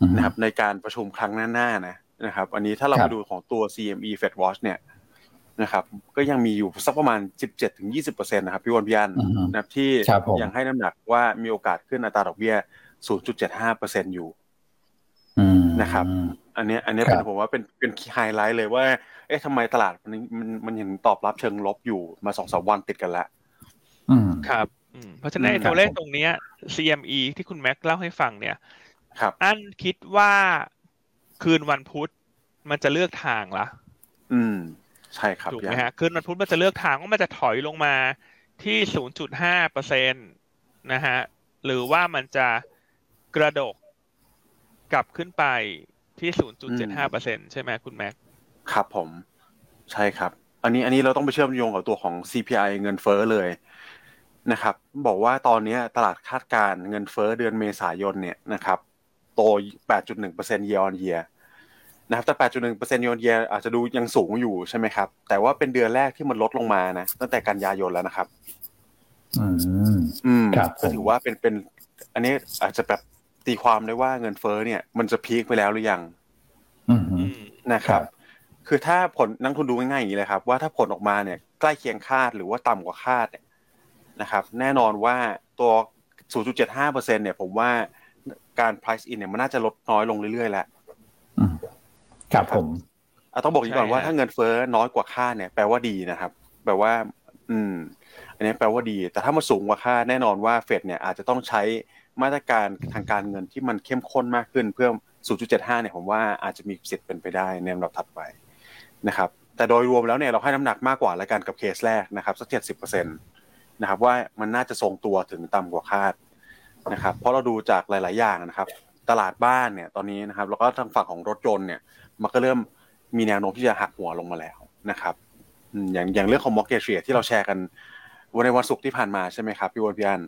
อืมนะครับในการประชุมครั้งหน้าๆนะนะครับ อันนี้ถ้าเราครัไปบดูของตัว CME Fed Watch เนี่ยนะครับ ก็ยังมีอยู่สักประมาณ 17-20%นะครับพี่วอนพี่อันอืมนะครับที่ครับผมยังให้น้ำหนักว่ามีโอกาสขึ้นอัตราดอกเบี้ย 0.75%อยู่อืมนะครับ อันเนี้ยอันเนี้ยครับผมว่าเป็นเป็นเป็นไฮไลท์เลยว่า เอ๊ะทำไมตลาดมันมันมันยังตอบรับเชิงลบอยู่มาสองสามวันติดกันแล้วอืม ครับอืมเพราะฉะนั้นอืมไอ้ตัวเลขครับผมตรงเนี้ย CME ที่คุณแม็กเล่าให้ฟังเนี่ย ครับ อันคิดว่าคืนวันพุธมันจะเลือกทางละอืม ใช่ครับถูกไหมพี่ไหมอันฮะคืนวันพุธมันจะเลือกทางว่ามันจะถอยลงมาที่ 0.5เปอร์เซ็นตนะฮะ หรือว่ามันจะกระดกกลับขึ้นไปที่ 0.75เปอร์เซ็นใช่ไหมคุณแม็ก ครับผม ใช่ครับ อันนี้อันนี้เราต้องไปเชื่อมโยงกับตัวของ CPI เงินเฟ้อเลย นะครับ บอกว่าตอนนี้ตลาดคาดการณ์เงินเฟ้อเดือนเมษายนเนี่ยนะครับโต 8.1% year on year นะครับแต่ 8.1% year on year อาจจะดูยังสูงอยู่ใช่ไหมครับ แต่ว่าเป็นเดือนแรกที่มันลดลงมานะ ตั้งแต่กันยายนแล้วนะครับ อืมอืมครับก็ถือว่าเป็นเป็น อันนี้อาจจะแบบตีความได้ว่าเงินเฟ้อเนี่ย มันจะพีคไปแล้วหรือยังอืมอืมนะครับครับ คือถ้าผลนักทุนดูง่ายๆอย่างนี้เลยครับ ว่าถ้าผลออกมาเนี่ย ใกล้เคียงคาดหรือว่าต่ำกว่าคาดเนี่ย นะครับแน่นอนว่าตัว 0.75%เนี่ยผมว่าการ price in เนี่ยมันน่าจะลดน้อยลงเรื่อยๆแล้วครับผมต้องบอกก่อนว่าถ้าเงินเฟ้อน้อยกว่าคาดเนี่ยแปลว่าดีนะครับ แปลว่า อืม อันนี้แปลว่าดี แต่ถ้ามันสูงกว่าคาดแน่นอนว่าเฟดเนี่ยอาจจะต้องใช้มาตรการทางการเงินที่มันเข้มข้นมากขึ้นเพื่อ 0.75 เนี่ยผมว่าอาจจะมีสิทธิ์เป็นไปได้ในลำดับถัดไปนะครับ แต่โดยรวมแล้วเนี่ยเราให้น้ำหนักมากกว่าแล้วกันกับเคสแรกนะครับสัก 70% นะครับว่ามันน่าจะทรงตัวถึงต่ำกว่าคาดนะครับเพราะเราดูจากหลาย ๆ อย่างนะครับ ตลาดบ้านเนี่ยตอนนี้นะครับแล้วก็ทางฝั่งของรถยนต์เนี่ยมันก็เริ่มมีแนวโน้มที่จะหักหัวลงมาแล้วนะครับอย่างอย่างเรื่องของ mortgage rate ที่เราแชร์กันวันในวันศุกร์ที่ผ่านมาใช่ไหมครับพี่วอนพี่อัน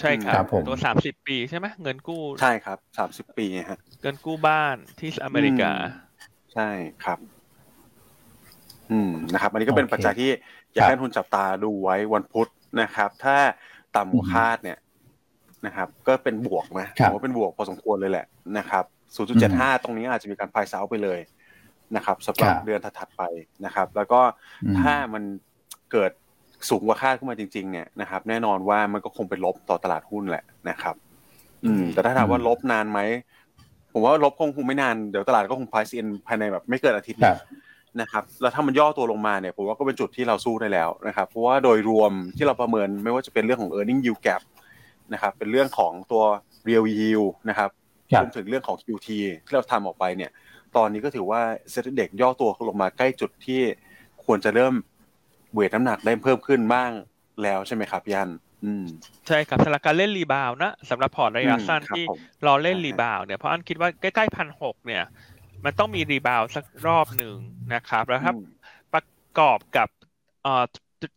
ใช่ครับตัวสามสิบปีใช่ไหมเงินกู้ใช่ครับสามสิบปีฮะเงินกู้บ้านที่อเมริกา ใช่ครับ อืมนะครับ อันนี้ก็เป็นปัจจัยที่ อยากให้ทุนจับตาดูไว้วันพุธนะครับ ถ้าต่ำกว่าคาดเนี่ยนะครับ ก็เป็นบวกนะผมว่าเป็นบวกพอสมควรเลยแหละนะครับ0.75 ตรงนี้อาจจะมีการพายเซาไปเลยนะครับสำหรับเดือนถัดไปนะครับ แล้วก็ถ้ามันเกิดสูงกว่าคาดขึ้นมาจริง ๆ เนี่ยนะครับ แน่นอนว่ามันก็คงไปลบต่อตลาดหุ้นแหละนะครับ อืม แต่ถ้าถามว่าลบนานไหมผมว่าลบคงคงไม่นานเดี๋ยวตลาดก็คงพายเซนภายในแบบ ไม่เกินอาทิตย์ นะครับแล้วถ้ามันย่อตัวลงมาเนี่ยผมว่าก็เป็นจุดที่เราสู้ได้แล้วนะครับ เพราะว่าโดยรวมที่เราประเมินไม่ว่าจะเป็นเรื่องของ e a r n i n g yield gap นะครับเป็นเรื่องของตัว real yield นะครับรวมถึงเรื่องของ QT ที่เราทำออกไปเนี่ย ตอนนี้ก็ถือว่า SET Index ย่อตัวลงมาใกล้จุดที่ควรจะเริ่ม weight น้ำหนักได้เพิ่มขึ้นบ้างแล้วใช่ไหมครับยันใช่ครับสำหรับการเล่น rebound นะสำหรับพอร์ตระยะสั้นที่รอเล่น rebound เนี่ยเพราะอันคิดว่าใกล้ๆพันหกเนี่ย มันต้องมี rebound สักรอบหนึ่งนะครับ แล้วถ้าประกอบกับ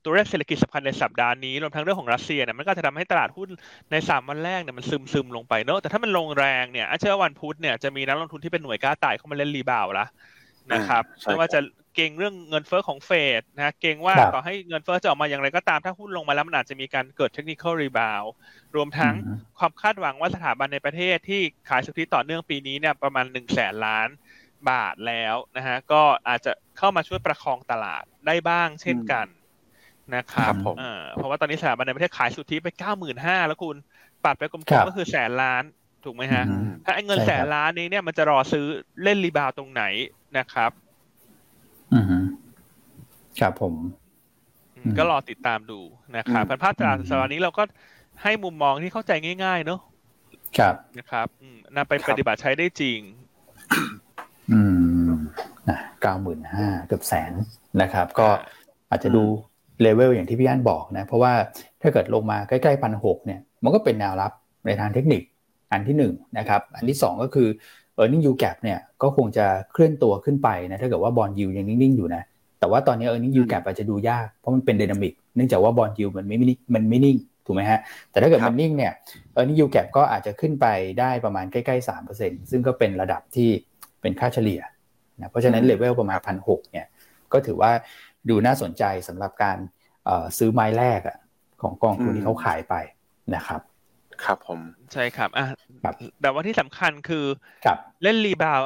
ตัวเลขเศรษฐกิจสำคัญในสัปดาห์นี้รวมทั้งเรื่องของรัสเซียเนี่ยมันก็จะทำให้ตลาดหุ้นในสามวันแรกเนี่ยมันซึมซึมลงไปเนอะแต่ถ้ามันลงแรงเนี่ยเชื่อวันพุธเนี่ยจะมีนักลงทุนที่เป็นหน่วยกล้าตายเข้ามาเล่น rebound ละนะครับไม่ว่าจะเก็งเรื่องเงินเฟ้อของเฟดนะเก็งว่าต่อให้เงินเฟ้อจะออกมาอย่างไรก็ตามถ้าหุ้นลงมาแล้วมันอาจจะมีการเกิด technical rebound รวมทั้งความคาดหวังว่าสถาบันในประเทศที่ขายสุทธิต่อเนื่องปีนี้เนี่ยประมาณหนึ่งแสนล้าน บาทแล้วนะฮะก็อาจจะเข้ามาช่วยประคองตลาดได้บ้างเช่นกันนะครับเพราะว่าตอนนี้สถาบันในประเทศขายสุทธิไปเก้าหมื่นห้าแล้วคุณปัดไปกลมๆก็คือแสนล้านถูกไหมฮะ ถ้าไอ้เงินแสนล้านนี้เนี่ยมันจะรอซื้อเล่นรีบาวตรงไหนนะครับ อืมครับผม ก็รอติดตามดูนะครับพันภาพจากสัปดาห์นี้เราก็ให้มุมมองที่เข้าใจง่าย ๆ เนอะครับนะครับนำไปปฏิบัติใช้ได้จริง อืมนะเก้าหมื่นห้าเกือบแสนนะครับ ก็อาจจะดูเลเวลอย่างที่พี่อันบอกนะ เพราะว่าถ้าเกิดลงมาใกล้ๆพันหกเนี่ย มันก็เป็นแนวรับในทางเทคนิคอันที่1นนะครับ อันที่ 2 ก็คือ e a r n i n g yield gap เนี่ยก็คงจะเคลื่อนตัวขึ้นไปนะถ้าเกิดว่า bond yield ยังนิ่งๆอยู่นะ แต่ว่าตอนนี้ e a r n i n g yield gap อาจจะดูยาก เพราะมันเป็น dynamic เนื่องจากว่า bond yield มันไม่มันไม่นิ่งถูกไหมฮะ แต่ถ้าเกิดมันนิ่งเนี่ย e a r n i n g yield gap ก็อาจจะขึ้นไปได้ประมาณใกล้ๆ3%ซึ่งก็เป็นระดับที่ เป็นค่าเฉลี่ยนะเพราะฉะนั้น level ประมาณพันหกเนี่ยก็ถือว่าดูน่าสนใจสำหรับการซื้อไม้แรกอะของกองทุนที่เขาขายไปนะครับ ครับผมใช่ครับอะแต่ว่าที่สำคัญคือครับเล่น rebound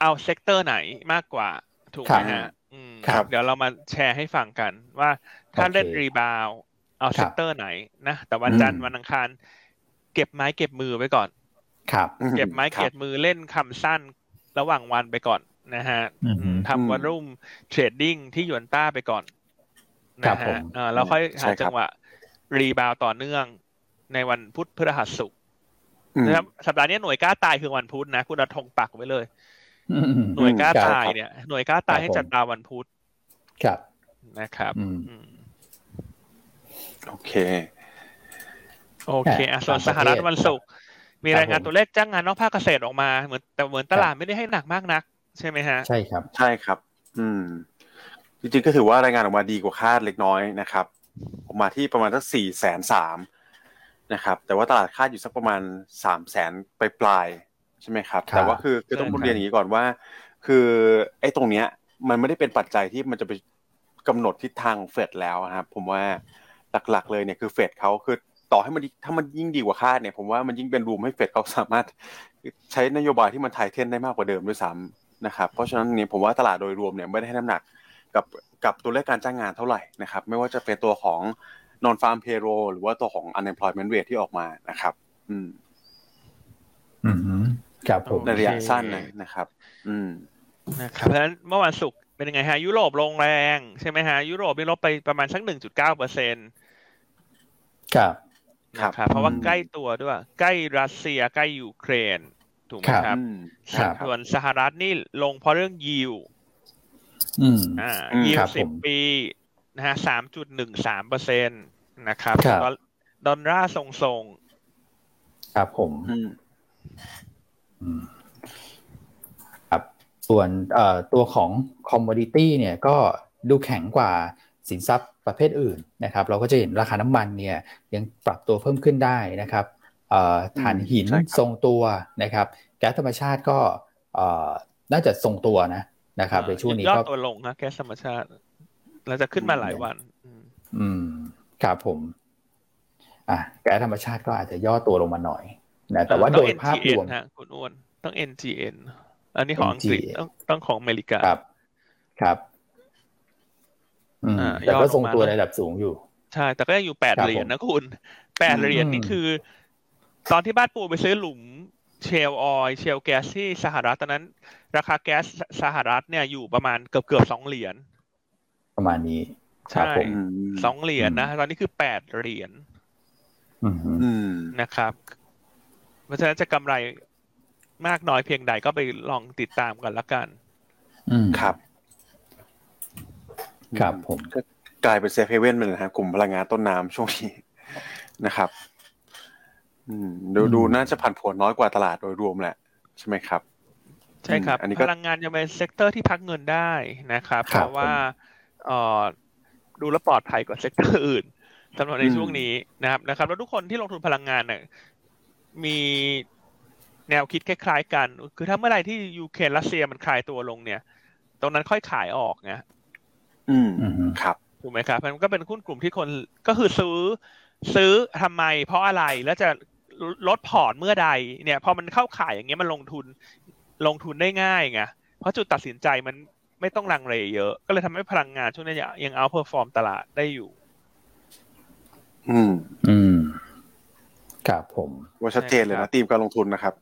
เอา sector ไหนมากกว่าถูกไหมฮะเดี๋ยวเรามาแชร์ให้ฟังกันว่าถ้าเล่น rebound เอา sector ไหนนะแต่วันจันทร์วันอังคาร เก็บไม้เก็บมือไว้ก่อน ครับ เก็บไม้เก็บมือเล่นคำสั้น ระหว่างวันไปก่อนนะฮะทำ war room trading ที่หยวนต้าไปก่อนนะฮะแล้วค่อยหาจังหวะ rebound ต่อเนื่องในวันพุธพฤหัสศุกร์นะครับสัปดาห์นี้หน่วยกล้าตายคือวันพุธนะ คุณอาปักธงไว้เลย หน่วยกล้าตายเนี่ย หน่วยกล้าตายให้จัดตาวันพุธครับนะครับโอเค โอเคอะส่วนสหรัฐวันศุกร์ มีรายงานตัวเลขจ้างงานนอกภาคเกษตรออกมาเหมือนแต่เหมือนตลาดไม่ได้ให้หนักมากนัก ใช่ไหมฮะ ใช่ครับ ใช่ครับ อืม จริงๆก็ถือว่ารายงานออกมาดีกว่าคาดเล็กน้อยนะครับออกมาที่ประมาณสักสี่แสนสามนะครับ แต่ว่าตลาดคาดอยู่สักประมาณสามแสนปลายปลายใช่ไหมครับ แต่ว่าคือคือต้องเรียนอย่างนี้ก่อนว่า คือไอ้ตรงเนี้ย มันไม่ได้เป็นปัจจัยที่มันจะไปกำหนดทิศทางเฟดแล้วครับผมว่าหลักๆเลยเนี่ยคือเฟดเขาคือ ต่อให้มันถ้ามันยิ่งดีกว่าคาดเนี่ยผมว่ามันยิ่งเป็นรูมให้เฟดเขาสามารถใช้นโยบายที่มันไทยเทนได้มากกว่าเดิมด้วยซ้ำนะครับเพราะฉะนั้นเนี่ยผมว่าตลาดโดยรวมเนี่ยไม่ได้ให้น้ำหนักกับกับตัวเลขการจ้างงานเท่าไหร่นะครับไม่ว่าจะเป็นตัวของ non farm payroll หรือว่าตัวของ unemployment rate ที่ออกมานะครับ อืม อืมครับผมในระยะสั้นเลยนะครับ อืมนะครับเพราะฉะนั้นเมื่อวันศุกร์เป็นยังไงฮะ ยุโรปลงแรง ใช่ไหมฮะ ยุโรปนี่ลบไปประมาณสักหนึ่งจุดเก้าเปอร์เซ็นต์ครับครับ นะครับเพราะว่าอืมใกล้ตัวด้วย ใกล้รัสเซียใกล้ยูเครน ถูกไหมครับครับอืมครับส่วนสหรัฐนี่ลงเพราะเรื่องยิวอืมอ่าอืมยิวครับสิบผมปีนะฮะสามจุดหนึ่งสามเปอร์เซ็นต์นะครับครับดอลดอลลาร์ทรงครับผมอืมอืมครับส่วนเอ่อตัวของคอมม o ดิตี้เนี่ยก็ดูแข็งกว่า สินทรัพย์ประเภทอื่นนะครับเราก็จะเห็นราคาน้ำมันเนี่ยยังปรับตัวเพิ่มขึ้นได้นะครับเอ่อถ่านหินใช่ครับทรงตัวนะครับแก๊สธรรมชาติก็เอ่อน่าจะทรงตัวนะนะๆครับในช่วงนี้ยอดก็ตัวลงนะแก๊สธรรมชาติเราจะขึ้นมาหลายวันอืมอืมครับผม อะแก๊สธรรมชาติก็อาจจะย่อตัวลงมาหน่อยนะแต่ว่าต้โดองยภาพรวม NGN ฮะคุณอ้วนต้อง NGN อันนี้ของอังกฤษ NGN ต้องต้องของอเมริกาครับ ครับอืมอ่า แต่ย่อก็ลงทรงมาตัวในระดับสูงอยู่ ใช่ แต่ก็ยังอยู่แปดครับเหรียญผมนะคุณแปดอืมเหรียญนี่คือ ตอนที่บ้านปูไปซื้อหลุมเชลออยเชลแก๊สที่สหรัฐตอนนั้น ราคาแก๊สสหรัฐเนี่ยอยู่ประมาณเกือบเกือบสองเหรียญประมาณนี้ใช่ครับผมอืมสองเหรียญนะ ตอนนี้คือแปดเหรียญอืมอืมนะครับ เพราะฉะนั้นจะกำไรมากน้อยเพียงใดก็ไปลองติดตามกันละกันอืมครับ ครับผมก็กลายเป็น safe haven ไปเลยนะฮะกลุ่มพลังงานต้นน้ำช่วงนี้นะครับ อืมดูอืมดูน่าจะผันผวนน้อยกว่าตลาดโดยรวมแหละ ใช่ไหมครับ ใช่ครับอันนี้ก็พลังงานยังเป็น sector ที่พักเงินได้นะครับครับราะว่าเอ่อดูแล้วปลอดภัยกว่า sector อื่นสำหรับในอืมช่วงนี้นะครับนะครับ แล้วทุกคนที่ลงทุนพลังงานเนี่ยมีแนวคิดคล้ายๆกัน คือถ้าเมื่อไหร่ที่ยูเครนรัสเซียมันคลายตัวลงเนี่ย ตรงนั้นค่อยขายออกไง อืมอืมครับถูกไหมครับมันก็เป็นหุ้นกลุ่มที่คนก็คือซื้อ ซื้อทำไม เพราะอะไรแล้วจะลดพอร์ตเมื่อใด เนี่ยพอมันเข้าขายอย่างเงี้ยมันลงทุนลงทุนได้ง่ายไงเพราะจุดตัดสินใจมันไม่ต้องลังเลเยอะ ก็เลยทำให้พลังงานช่วงนี้ยัง outperform ตลาดได้อยู่ อืม อืมครับผมว่าชัดเจนเลยใช่ครับนะทีมการลงทุนนะครับ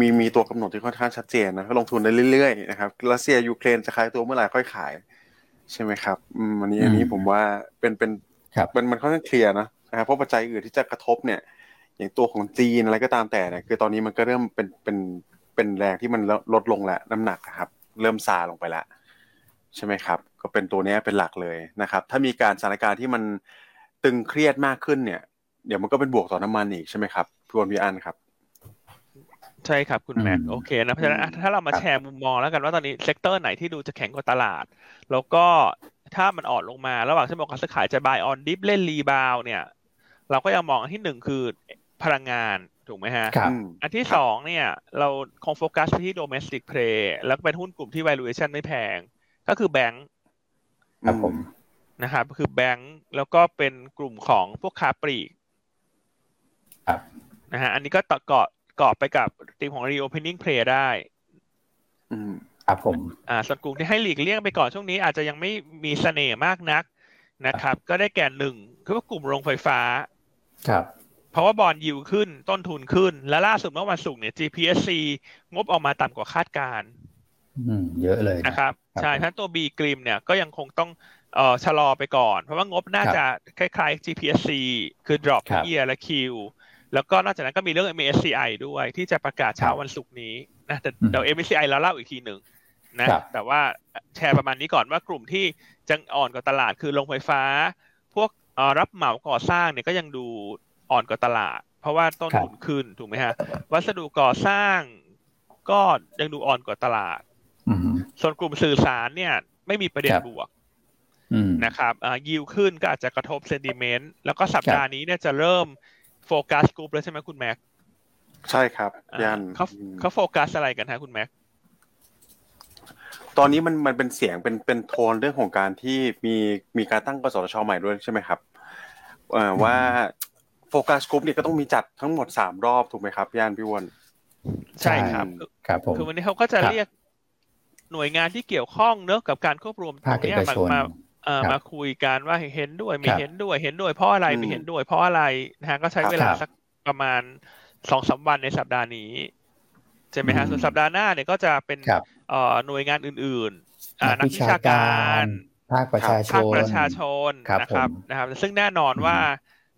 มีมีตัวกำหนดที่ค่อนข้างชัดเจนนะก็ลงทุนได้เรื่อยๆนะครับรัสเซียยูเครนจะขายตัวเมื่อไหร่ค่อยขาย ใช่ไหมครับอืมอันนี้อันนี้อืมผมว่าเป็นเป็นครับมันมันค่อนข้างเคลียร์นะนะครับเพราะปัจจัยอื่นที่จะกระทบเนี่ย อย่างตัวของจีนอะไรก็ตามแต่เนี่ยคือตอนนี้มันก็เริ่มเป็นเป็นเป็นแรงที่มันลดลงแล้วน้ำหนักนะครับ เริ่มซาลงไปแล้วใช่ไหมครับ ก็เป็นตัวเนี้ยเป็นหลักเลยนะครับ ถ้ามีการสถานการณ์ที่มันตึงเครียดมากขึ้นเนี่ย เดี๋ยวมันก็เป็นบวกต่อน้ำมันอีกใช่ไหมครับพี่วอนพี่อันครับ ใช่ครับคุณแม็กอืมโอเคนะเพราะฉะนั้นอะถ้าเรามาครับแชร์มุมมองแล้วกันว่าตอนนี้ sector ไหนที่ดูจะแข็งกว่าตลาด แล้วก็ถ้ามันอ่อนลงมา ระหว่างที่บอกการซื้อขายจะ buy on dip เล่น rebound เนี่ย เราก็ยังมองอันที่หนึ่งคือพลังงานถูกไหมฮะครับอืมอันที่สองเนี่ย เราคงโฟกัสไปที่ domestic play แล้วก็เป็นหุ้นกลุ่มที่ valuation ไม่แพง ก็คือแบงค์ครับผมนะครับคือแบงค์แล้วก็เป็นกลุ่มของพวกค้าปลีกครับนะฮะอันนี้ก็ต่อเกาะเกาะไปกับทีมของ reopening play ได้ อืมครับผม อ่าส่วนกลุ่มที่ให้หลีกเลี่ยงไปก่อนช่วงนี้อาจจะยังไม่มีเสน่ห์มากนักนะครับ ก็ได้แก่หนึ่งคือว่ากลุ่มโรงไฟฟ้า ครับ เพราะว่าบอลยิวขึ้นต้นทุนขึ้น และล่าสุดเมื่อวันศุกร์เนี่ย GPSC งบออกมาต่ำกว่าคาดการณ์อืมเยอะเลยนะนะครับครับ ใช่ทั้นตัว B กริมเนี่ยก็ยังคงต้องเอ่อชะลอไปก่อน เพราะว่างบน่าจะคล้ายๆ GPSC คือ drop ครับเ year และ Q แล้วก็นอกจากนั้นก็มีเรื่อง MSCI ด้วยที่จะประกาศเช้าวันศุกร์นี้นะแต่อืมเดี๋ยว MSCI เราเล่าอีกทีหนึ่งนะครับแต่ว่าแชร์ประมาณนี้ก่อนว่ากลุ่มที่จะอ่อนกว่าตลาดคือโรงไฟฟ้า พวกเอ่อรับเหมาก่อสร้างเนี่ยก็ยังดูอ่อนกว่าตลาด เพราะว่าต้นทุนขึ้นถูกไหมฮะ วัสดุก่อสร้างก็ยังดูอ่อนกว่าตลาดอืมส่วนกลุ่มสื่อสารเนี่ย ไม่มีประเด็นครับบวกอืมนะครับอ่ายิวขึ้นก็อาจจะกระทบ sentiment แล้วก็สัปดาห์นี้เนี่ยจะเริ่ม โฟกัสกลุ่มแล้วใช่ไหมคุณแม็กใช่ครับอ่าย่านเขาอืมเขาโฟกัสอะไรกันฮะคุณแม็กตอนนี้มันมันเป็นเสียงเป็นเป็นโทนเรื่องของการที่มีมีการตั้งกสทชใหม่ด้วยใช่ไหมครับเอ่อว่าโฟกัสกลุ่มเนี่ยก็ต้องมีจัดทั้งหมดสามรอบถูกไหมครับย่านพี่วอนใช่ครับครับผมคือวันนี้เขาก็จะครับเรียกหน่วยงานที่เกี่ยวข้องเนอะกับการควบรวมตรงนี้มามา มาคุยกันว่าเห็นด้วยไม่เห็นด้วย เห็นด้วยเพราะอะไรไม่เห็นด้วย เพราะอะไรนะฮะก็ใช้เวลาสักประมาณสองสาวันในสัปดาห์นี้ใช่ไหมฮะส่วนสัปดาห์หน้าเนี่ยก็จะเป็นหน่วยงานอื่นๆนักวิชาการภาคประชาชนภาคประชาชนนะครับนะครับ ซึ่งแน่นอนว่า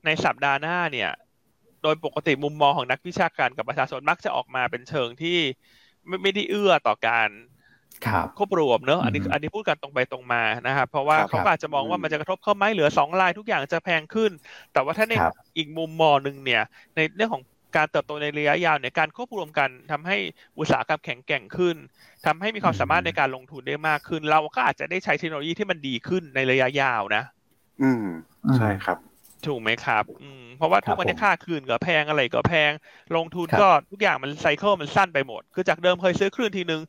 ในสัปดาห์หน้าเนี่ย โดยปกติมุมมองของนักวิชาการกับประชาชนมักจะออกมาเป็นเชิงที่ไม่ไม่ได้เอื้อต่อการ ควบรวมเนอะอันนี้อันนี้พูดกันตรงไปตรงมานะครับเพราะว่าเขาอาจจะมองว่ามันจะกระทบเข้าไหมเหลือสองลายทุกอย่างจะแพงขึ้น แต่ว่าถ้าในอีกมุมมองหนึ่งเนี่ย ในเรื่องของการเติบโตในระยะยาวเนี่ยการควบรวมกันทำให้อุตสาหกรรมแข็งแกร่งขึ้นทำให้มีความสามารถในการลงทุนได้มากขึ้น เราก็อาจจะได้ใช้เทคโนโลยีที่มันดีขึ้นในระยะยาวนะ อืมใช่ครับถูกไหมครับ อืม เพราะว่าทุกวันนี้ค่าคืนก็แพงอะไรก็แพง ลงทุนก็ทุกอย่างมันไซเคิลมันสั้นไปหมด คือจากเดิมเคยซื้อคลื่นทีนึง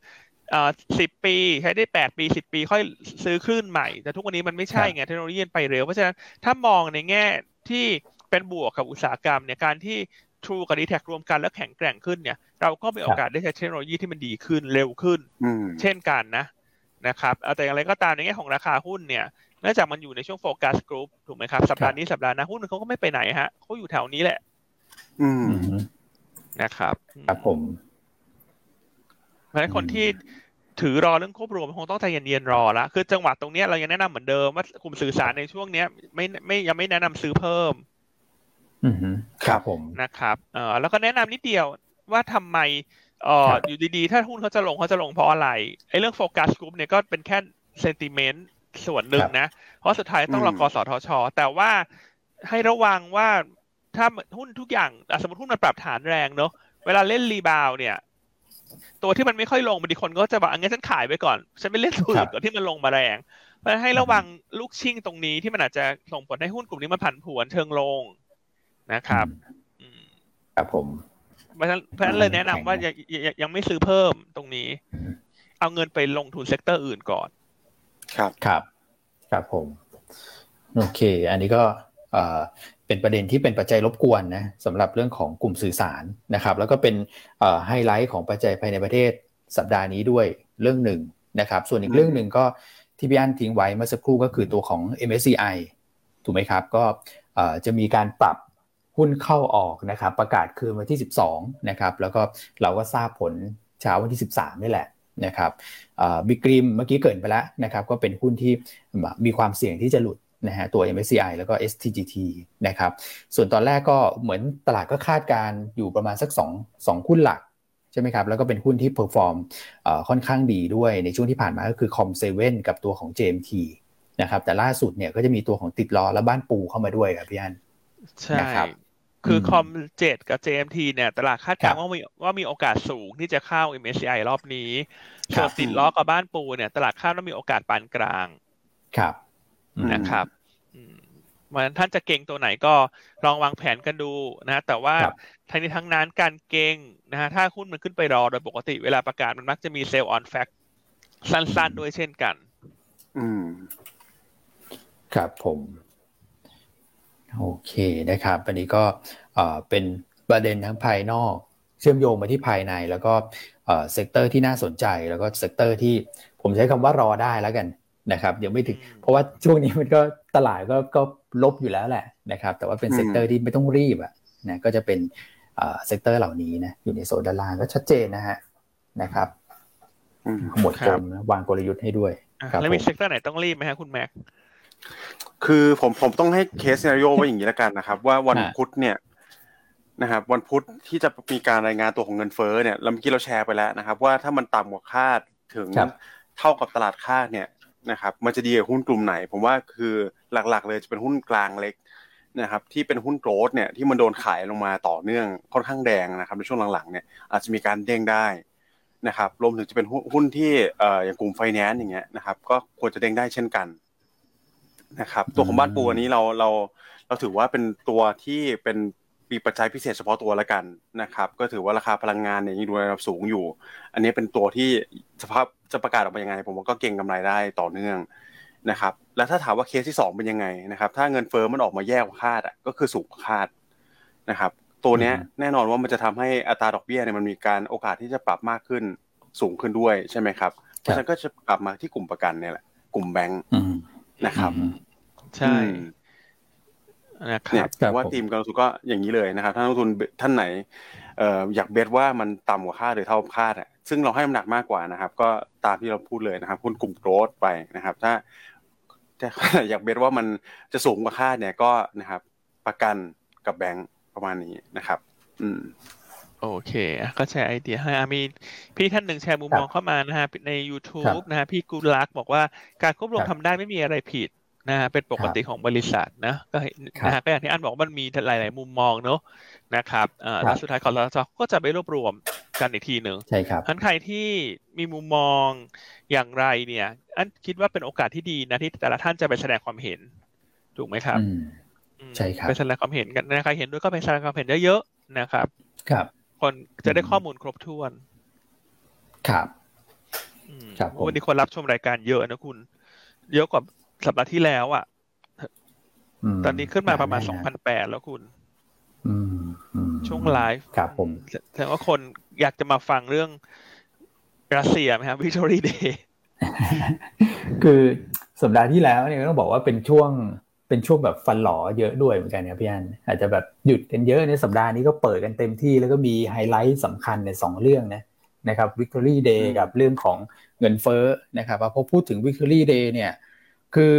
อ่าสิบปีใช้ได้แปดปีสิบปีค่อยซื้อคลื่นใหม่ แต่ทุกวันนี้มันไม่ใช่ไงเทคโนโลยีไปเร็ว เพราะฉะนั้นถ้ามองในแง่ที่เป็นบวกกับอุตสาหกรรมเนี่ยการที่ True กับ d t แทรวมกันแล้วแข็งแกร่งขึ้นเนี่ย เราก็มีโอกาสได้ใช้เทคโนโลยีที่มันดีขึ้นเร็วขึ้น เช่นกันนะนะครับแต่อย่างไรก็ตามในแง่ของราคาหุ้นเนี่ยเนื่องจากมันอยู่ในช่วงโฟกัสกลุ่มถูกไหมครับสัปดาห์นี้สัปดาห์หน้าหุ้นเขาก็ไม่ไปไหนฮะเขาอยู่แถวนี้แหละ อืมนะครับ ครับผมเพราะฉะนั้นคนที่ ถือรอเรื่องควบรวมคงต้องใจเย็นๆรอละคือจังหวะตรงนี้เรายังแนะนำเหมือนเดิมว่ากลุ่มสื่อสารในช่วงเนี้ยไม่ไม่ยังไม่แนะนำซื้อเพิ่ม อืครับผมนะครับเอ่อแล้วก็แนะนำนิดเดียวว่าทำไมเอ่ออยู่ดีๆ ถ้าหุ้นเขาจะลงเขาจะลงเพราะอะไรไอ้เรื่องโฟกัสกลุ่มเนี่ยก็เป็นแค่เซนติเมนต์ส่วนหนึ่งนะ เพราะสุดท้ายต้องรอกสทช แต่ว่าให้ระวังว่าถ้าหุ้นทุกอย่างสมมติหุ้นมันปรับฐานแรงเนอะเวลาเล่นรีบาวเนี่ย ตัวที่มันไม่ค่อยลงบางทีคนก็จะบอกงั้นฉันขายไปก่อน ฉันไม่เล่นตัวอื่นก่อนที่มันลงมาแรงเพราะให้ระวังลูกชิ่งตรงนี้ที่มันอาจจะส่งผลให้หุ้นกลุ่มนี้มันผันผวนเชิงลงนะครับครับผมเพราะฉะนั้นเพราะฉะนั้นเลยแนะนำว่ายังยังไม่ซื้อเพิ่มตรงนี้ เอาเงินไปลงทุน sector อื่นก่อน ครับครับครับผม โอเค อันนี้ก็ เป็นประเด็นที่เป็นปัจจัยรบกวนนะสำหรับเรื่องของกลุ่มสื่อสารนะครับ แล้วก็เป็นไฮไลท์ของปัจจัยภายในประเทศสัปดาห์นี้ด้วยเรื่องหนึ่งนะครับ ส่วนอีกเรื่องหนึ่งก็ที่พี่อันทิ้งไว้เมื่อสักครู่ก็คือตัวของ MSCI ถูกไหมครับ ก็จะมีการปรับหุ้นเข้าออกนะครับ ประกาศคืนวันที่ 12นะครับแล้วก็เราก็ทราบผลเช้าวันที่ 13นี่แหละนะครับบิ๊กริมเมื่อกี้เกิดไปแล้วนะครับ ก็เป็นหุ้นที่มีความเสี่ยงที่จะหลุด นะฮะตัว MSCI แล้วก็ STGT นะครับส่วนตอนแรกก็เหมือนตลาดก็คาดการณ์อยู่ประมาณสัก2 2หุ้นหลักใช่ไหมครับแล้วก็เป็นหุ้นที่ perform ค่อนข้างดีด้วยในช่วงที่ผ่านมาก็คือ Com 7กับตัวของ JMT นะครับแต่ล่าสุดเนี่ยก็จะมีตัวของติดล้อและบ้านปูเข้ามาด้วยครับพี่อันใช่คือ Com 7กับ JMT เนี่ยตลาดคาดการณ์ว่ามีว่ามีโอกาสสูงที่จะเข้า MSCI รอบนี้ส่วนติดล้อกับบ้านปูเนี่ยตลาดคาดว่ามีโอกาสปานกลาง ครับ นะครับมันท่านจะเก็งตัวไหนก็ลองวางแผนกันดูนะแต่ว่าทั้งนี้ทั้งนั้นการเก็งนะฮะถ้าหุ้นมันขึ้นไปรอโดยปกติเวลาประกาศมันมักจะมี sell on fact สั้นๆด้วยเช่นกัน อืม ครับผม โอเคนะครับ อันนี้ก็เป็นประเด็นทั้งภายนอก เชื่อมโยงมาที่ภายใน แล้วก็ sector ที่น่าสนใจแล้วก็ sector ที่ผมใช้คำว่ารอได้แล้วกัน นะครับยังไม่ถึง เพราะว่าช่วงนี้มันก็ตลาดก็ก็ลบอยู่แล้วแหละนะครับ แต่ว่าเป็น sector ที่ไม่ต้องรีบอะนะก็จะเป็น sector เหล่านี้นะอยู่ในโซนด้านล่างก็ชัดเจนนะฮะนะครับหมดกลมวางกลยุทธ์ให้ด้วยแล้วมีเซกเตอร์ไหนต้องรีบไหมฮะคุณแม็กคือผมผมต้องให้ scenario ไว้อย่างนี้แล้วกันนะครับ ว่าวันพุธเนี่ยนะครับวันพุธที่จะมีการรายงานตัวของเงินเฟ้อเนี่ยเราเมื่อกี้เราแชร์ไปแล้วนะครับ ว่าถ้ามันต่ำกว่าคาดถึงเท่ากับตลาดคาดเนี่ย นะครับมันจะดีกับหุ้นกลุ่มไหน ผมว่าคือหลักๆ เลยจะเป็นหุ้นกลางเล็กนะครับที่เป็นหุ้นโกรดเนี่ยที่มันโดนขายลงมาต่อเนื่องค่อนข้างแดงนะครับในช่วงหลังๆเนี่ยอาจจะมีการเด้งได้นะครับรวมถึงจะเป็นหุ้นที่อย่างกลุ่มไฟแนนซ์อย่างเงี้ยนะครับก็ควรจะเด้งได้เช่นกันนะครับตัวของบ้านปูอันนี้เราเราเราถือว่าเป็นตัวที่เป็น มีปัจจัยพิเศษเฉพาะตัวแล้วกันนะครับ ก็ถือว่าราคาพลังงานเนี่ยยังดูระดับสูงอยู่ อันนี้เป็นตัวที่สภาพจะประกาศออกมายังไง ผมว่าก็เก่งกำไรได้ต่อเนื่องนะครับ แล้วถ้าถามว่าเคสที่ 2 เป็นยังไงนะครับ ถ้าเงินเฟ้อมันออกมาแย่กว่าคาดอะก็คือสูงกว่าคาดนะครับ ตัวเนี้ยแน่นอนว่ามันจะทำให้อัตราดอกเบี้ยเนี่ยมันมีการโอกาสที่จะปรับมากขึ้นสูงขึ้นด้วยใช่ไหมครับเพราะฉะนั้นก็จะกลับมาที่กลุ่มประกันเนี่ยแหละกลุ่มแบงค์นะครับ ใช่ นะครับเนี่ยว่าทีมการลงทุนก็อย่างนี้เลยนะครับท่านลงทุนท่านไหนเอ่ออยากเบสว่ามันต่ำกว่าคาดหรือเท่าคาดอะซึ่งเราให้น้ำหนักมากกว่านะครับ ก็ตามที่เราพูดเลยนะครับคุณกลุ่มโกรดไปนะครับถ้าถ้าอยากเบสว่ามันจะสูงกว่าคาดเนี่ยก็นะครับประกันกับแบงก์ประมาณนี้นะครับ อืมโอเค ก็แชร์ไอเดียให้มีพี่ท่านหนึ่งแชร์มุมมองเข้ามานะฮะใน YouTube นะฮะพี่กุลักบอกว่าการควบรวมทำได้ไม่มีอะไรผิด นะฮะเป็นปกติของบริษัทนะก็นะฮะก็อย่างที่อันบอกมันมีหลาย ๆ มุมมองเนอะนะครับอ่าแล้วสุดท้ายคอร์ทก็จะไปรวบรวมกันอีกทีหนึ่งใช่ครับท่านใครที่มีมุมมองอย่างไรเนี่ย อันคิดว่าเป็นโอกาสที่ดีนะที่แต่ละท่านจะไปแสดงความเห็น ถูกไหมครับใช่ครับไปแสดงความเห็นกันนะใครเห็นด้วยก็ไปแสดงความเห็นเยอะๆนะครับ ครับ คนจะได้ข้อมูลครบถ้วน ครับครับวันนี้คนรับชมรายการเยอะนะคุณเยอะกว่า สัปดาห์ที่แล้วอะตอนนี้ขึ้นมาประมาณสองพันแปดแล้วคุณช่วงไลฟ์ครับผมแสดงว่าคนอยากจะมาฟังเรื่องรัสเซียไหมครับ Victory Dayคือสัปดาห์ที่แล้วเนี่ยต้องบอกว่าเป็นช่วงเป็นช่วงแบบฟันหลอเยอะด้วยเหมือนกันครับพี่อันอาจจะแบบหยุดกันเยอะในสัปดาห์นี้ก็เปิดกันเต็มที่แล้วก็มีไฮไลท์สำคัญในสองเรื่องนะนะครับ Victory Day กับเรื่องของเงินเฟ้อนะครับพอพูดถึง Victory Day เนี่ย คือ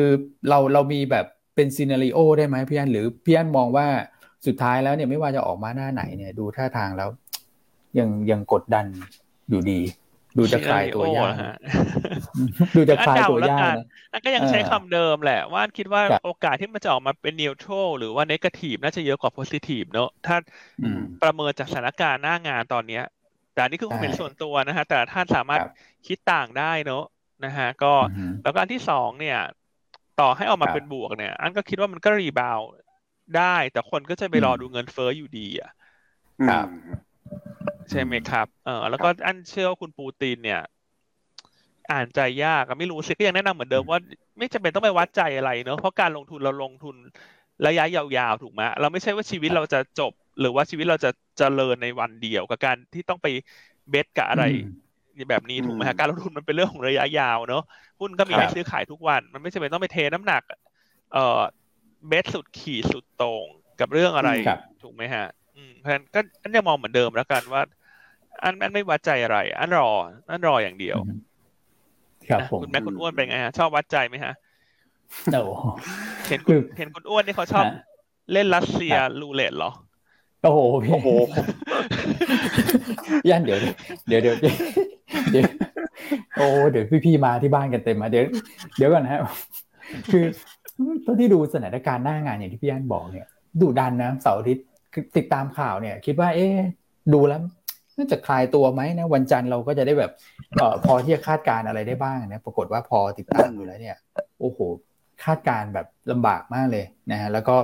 เราเรามีแบบเป็น scenario ได้ไหมพี่อันหรือพี่อันมองว่าสุดท้ายแล้วเนี่ยไม่ว่าจะออกมาหน้าไหนเนี่ยดูท่าทางแล้ว ยังยังกดดันอยู่ดี ดูจะคลายตัวยากดูจะคลายตัวยากนะก็ยังใช้คำเดิมแหละ ว่าคิดว่าโอกาสที่มันจะออกมาเป็น neutral หรือว่า negative น่าจะเยอะกว่า positive เนอะถ้าประเมินจากสถานการณ์หน้างานตอนเนี้ย แต่นี่คือความเห็นส่วนตัวนะฮะ แต่ท่านสามารถคิดต่างได้เนอะนะฮะก็แล้วก็อันที่สองเนี่ย ต่อให้ออกมาเป็นบวกเนี่ย อันก็คิดว่ามันก็รีบาวได้ แต่คนก็จะไปรอดูเงินเฟ้ออยู่ดีอะครับใช่ไหมครับ เออแล้วก็อันเชื่อว่าคุณปูตินเนี่ย อ่านใจยากไม่รู้สิก็ยังแนะนำเหมือนเดิมว่า ไม่จำเป็นต้องไปวัดใจอะไรเนอะเพราะการลงทุนเราลงทุนระยะยาวๆถูกไหมเราไม่ใช่ว่าชีวิตเราจะจบ หรือว่าชีวิตเราจะเจริญในวันเดียวกับการที่ต้องไปเบสกับอะไร แบบนี้ถูกไหมฮะการลงทุนมันเป็นเรื่องของระยะยาวเนอะหุ้นก็มีให้ซื้อขายทุกวัน มันไม่จำเป็นต้องไปเทน้ำหนัก เอ่อเบสสุดขี่สุดตรงกับเรื่องอะไรถูกไหมฮะ อืมเพราะฉะนั้นก็อันจะมองเหมือนเดิมแล้วกันว่า อันอันไม่วัดใจอะไร อันรอ อันรออย่างเดียว ครับผมคุณแม่คุณอ้วนเป็นไงฮะชอบวัดใจไหมฮะโอ้เห็นคุณเห็นคุณอ้วนนี่เขาชอบเล่นรัสเซียรูเล็ตเหรอโอ้โหพี่โอ้โหย่านเดี๋ยวเดี๋ยวเดี๋ยว เดี๋ยวโอ้เดี๋ยวพี่ๆมาที่บ้านกันเต็มมาเดี๋ยวเดี๋ยวก่อนฮะคือตอนที่ดูสถานการณ์หน้างานอย่างที่พี่ย่านบอกเนี่ยดูดันนะเสาร์อาทิตย์ติดตามข่าวเนี่ย คิดว่า เอ๊ดูแล้วน่าจะคลายตัวไหมนะวันจันทร์เราก็จะได้แบบออพอที่จะคาดการอะไรได้บ้างนะปรากฏว่าพอติดตามอยู่แล้วเนี่ย โอ้โห คาดการแบบลำบากมากเลยนะฮะแล้วก็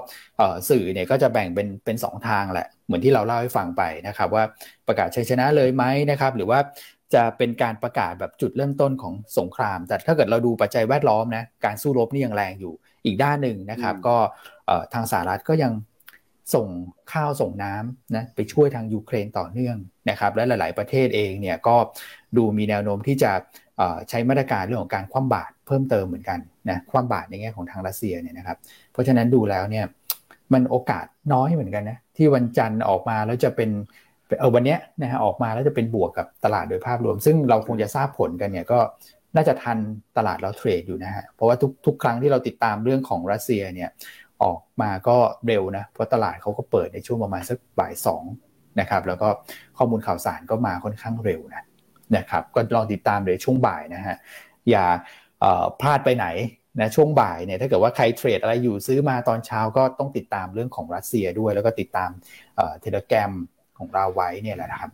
สื่อเนี่ยก็จะแบ่งเป็นเป็นสองทางแหละ เหมือนที่เราเล่าให้ฟังไปนะครับ ว่าประกาศชัยชนะเลยไหมนะครับ หรือว่า จะเป็นการประกาศแบบจุดเริ่มต้นของสงคราม แต่ถ้าเกิดเราดูปัจจัยแวดล้อมนะการสู้รบนี่ยังแรงอยู่อีกด้านหนึ่งนะครับ ก็ทางสหรัฐก็ยังส่งข้าวส่งน้ำนะไปช่วยทางยูเครนต่อเนื่องนะครับ และหลาย ๆ ประเทศเองเนี่ยก็ดูมีแนวโน้มที่จะใช้มาตรการเรื่องของการคว่ำบาตรเพิ่มเติมเหมือนกันนะคว่ำบาตรในแง่ของทางรัสเซียเนี่ยนะครับ เพราะฉะนั้นดูแล้วเนี่ยมันโอกาสน้อยเหมือนกันนะที่วันจันทร์ออกมาแล้วจะเป็น เออวันนี้นะฮะออกมาแล้วจะเป็นบวกกับตลาดโดยภาพรวม ซึ่งเราคงจะทราบผลกันเนี่ยก็น่าจะทันตลาดเราเทรดอยู่นะฮะเพราะว่าทุกทุกครั้งที่เราติดตามเรื่องของรัสเซียเนี่ยออกมาก็เร็วนะเพราะตลาดเขาก็เปิดในช่วงประมาณสักบ่ายสองนะครับแล้วก็ข้อมูลข่าวสารก็มาค่อนข้างเร็วนะนะครับก็ลองติดตามเลยช่วงบ่ายนะฮะอย่าพลาดไปไหนนะช่วงบ่ายเนี่ยถ้าเกิดว่าใครเทรดอะไรอยู่ซื้อมาตอนเช้าก็ต้องติดตามเรื่องของรัสเซียด้วย แล้วก็ติดตามเทเลแกรม ของเราไว้เนี่ยแหละนะครับ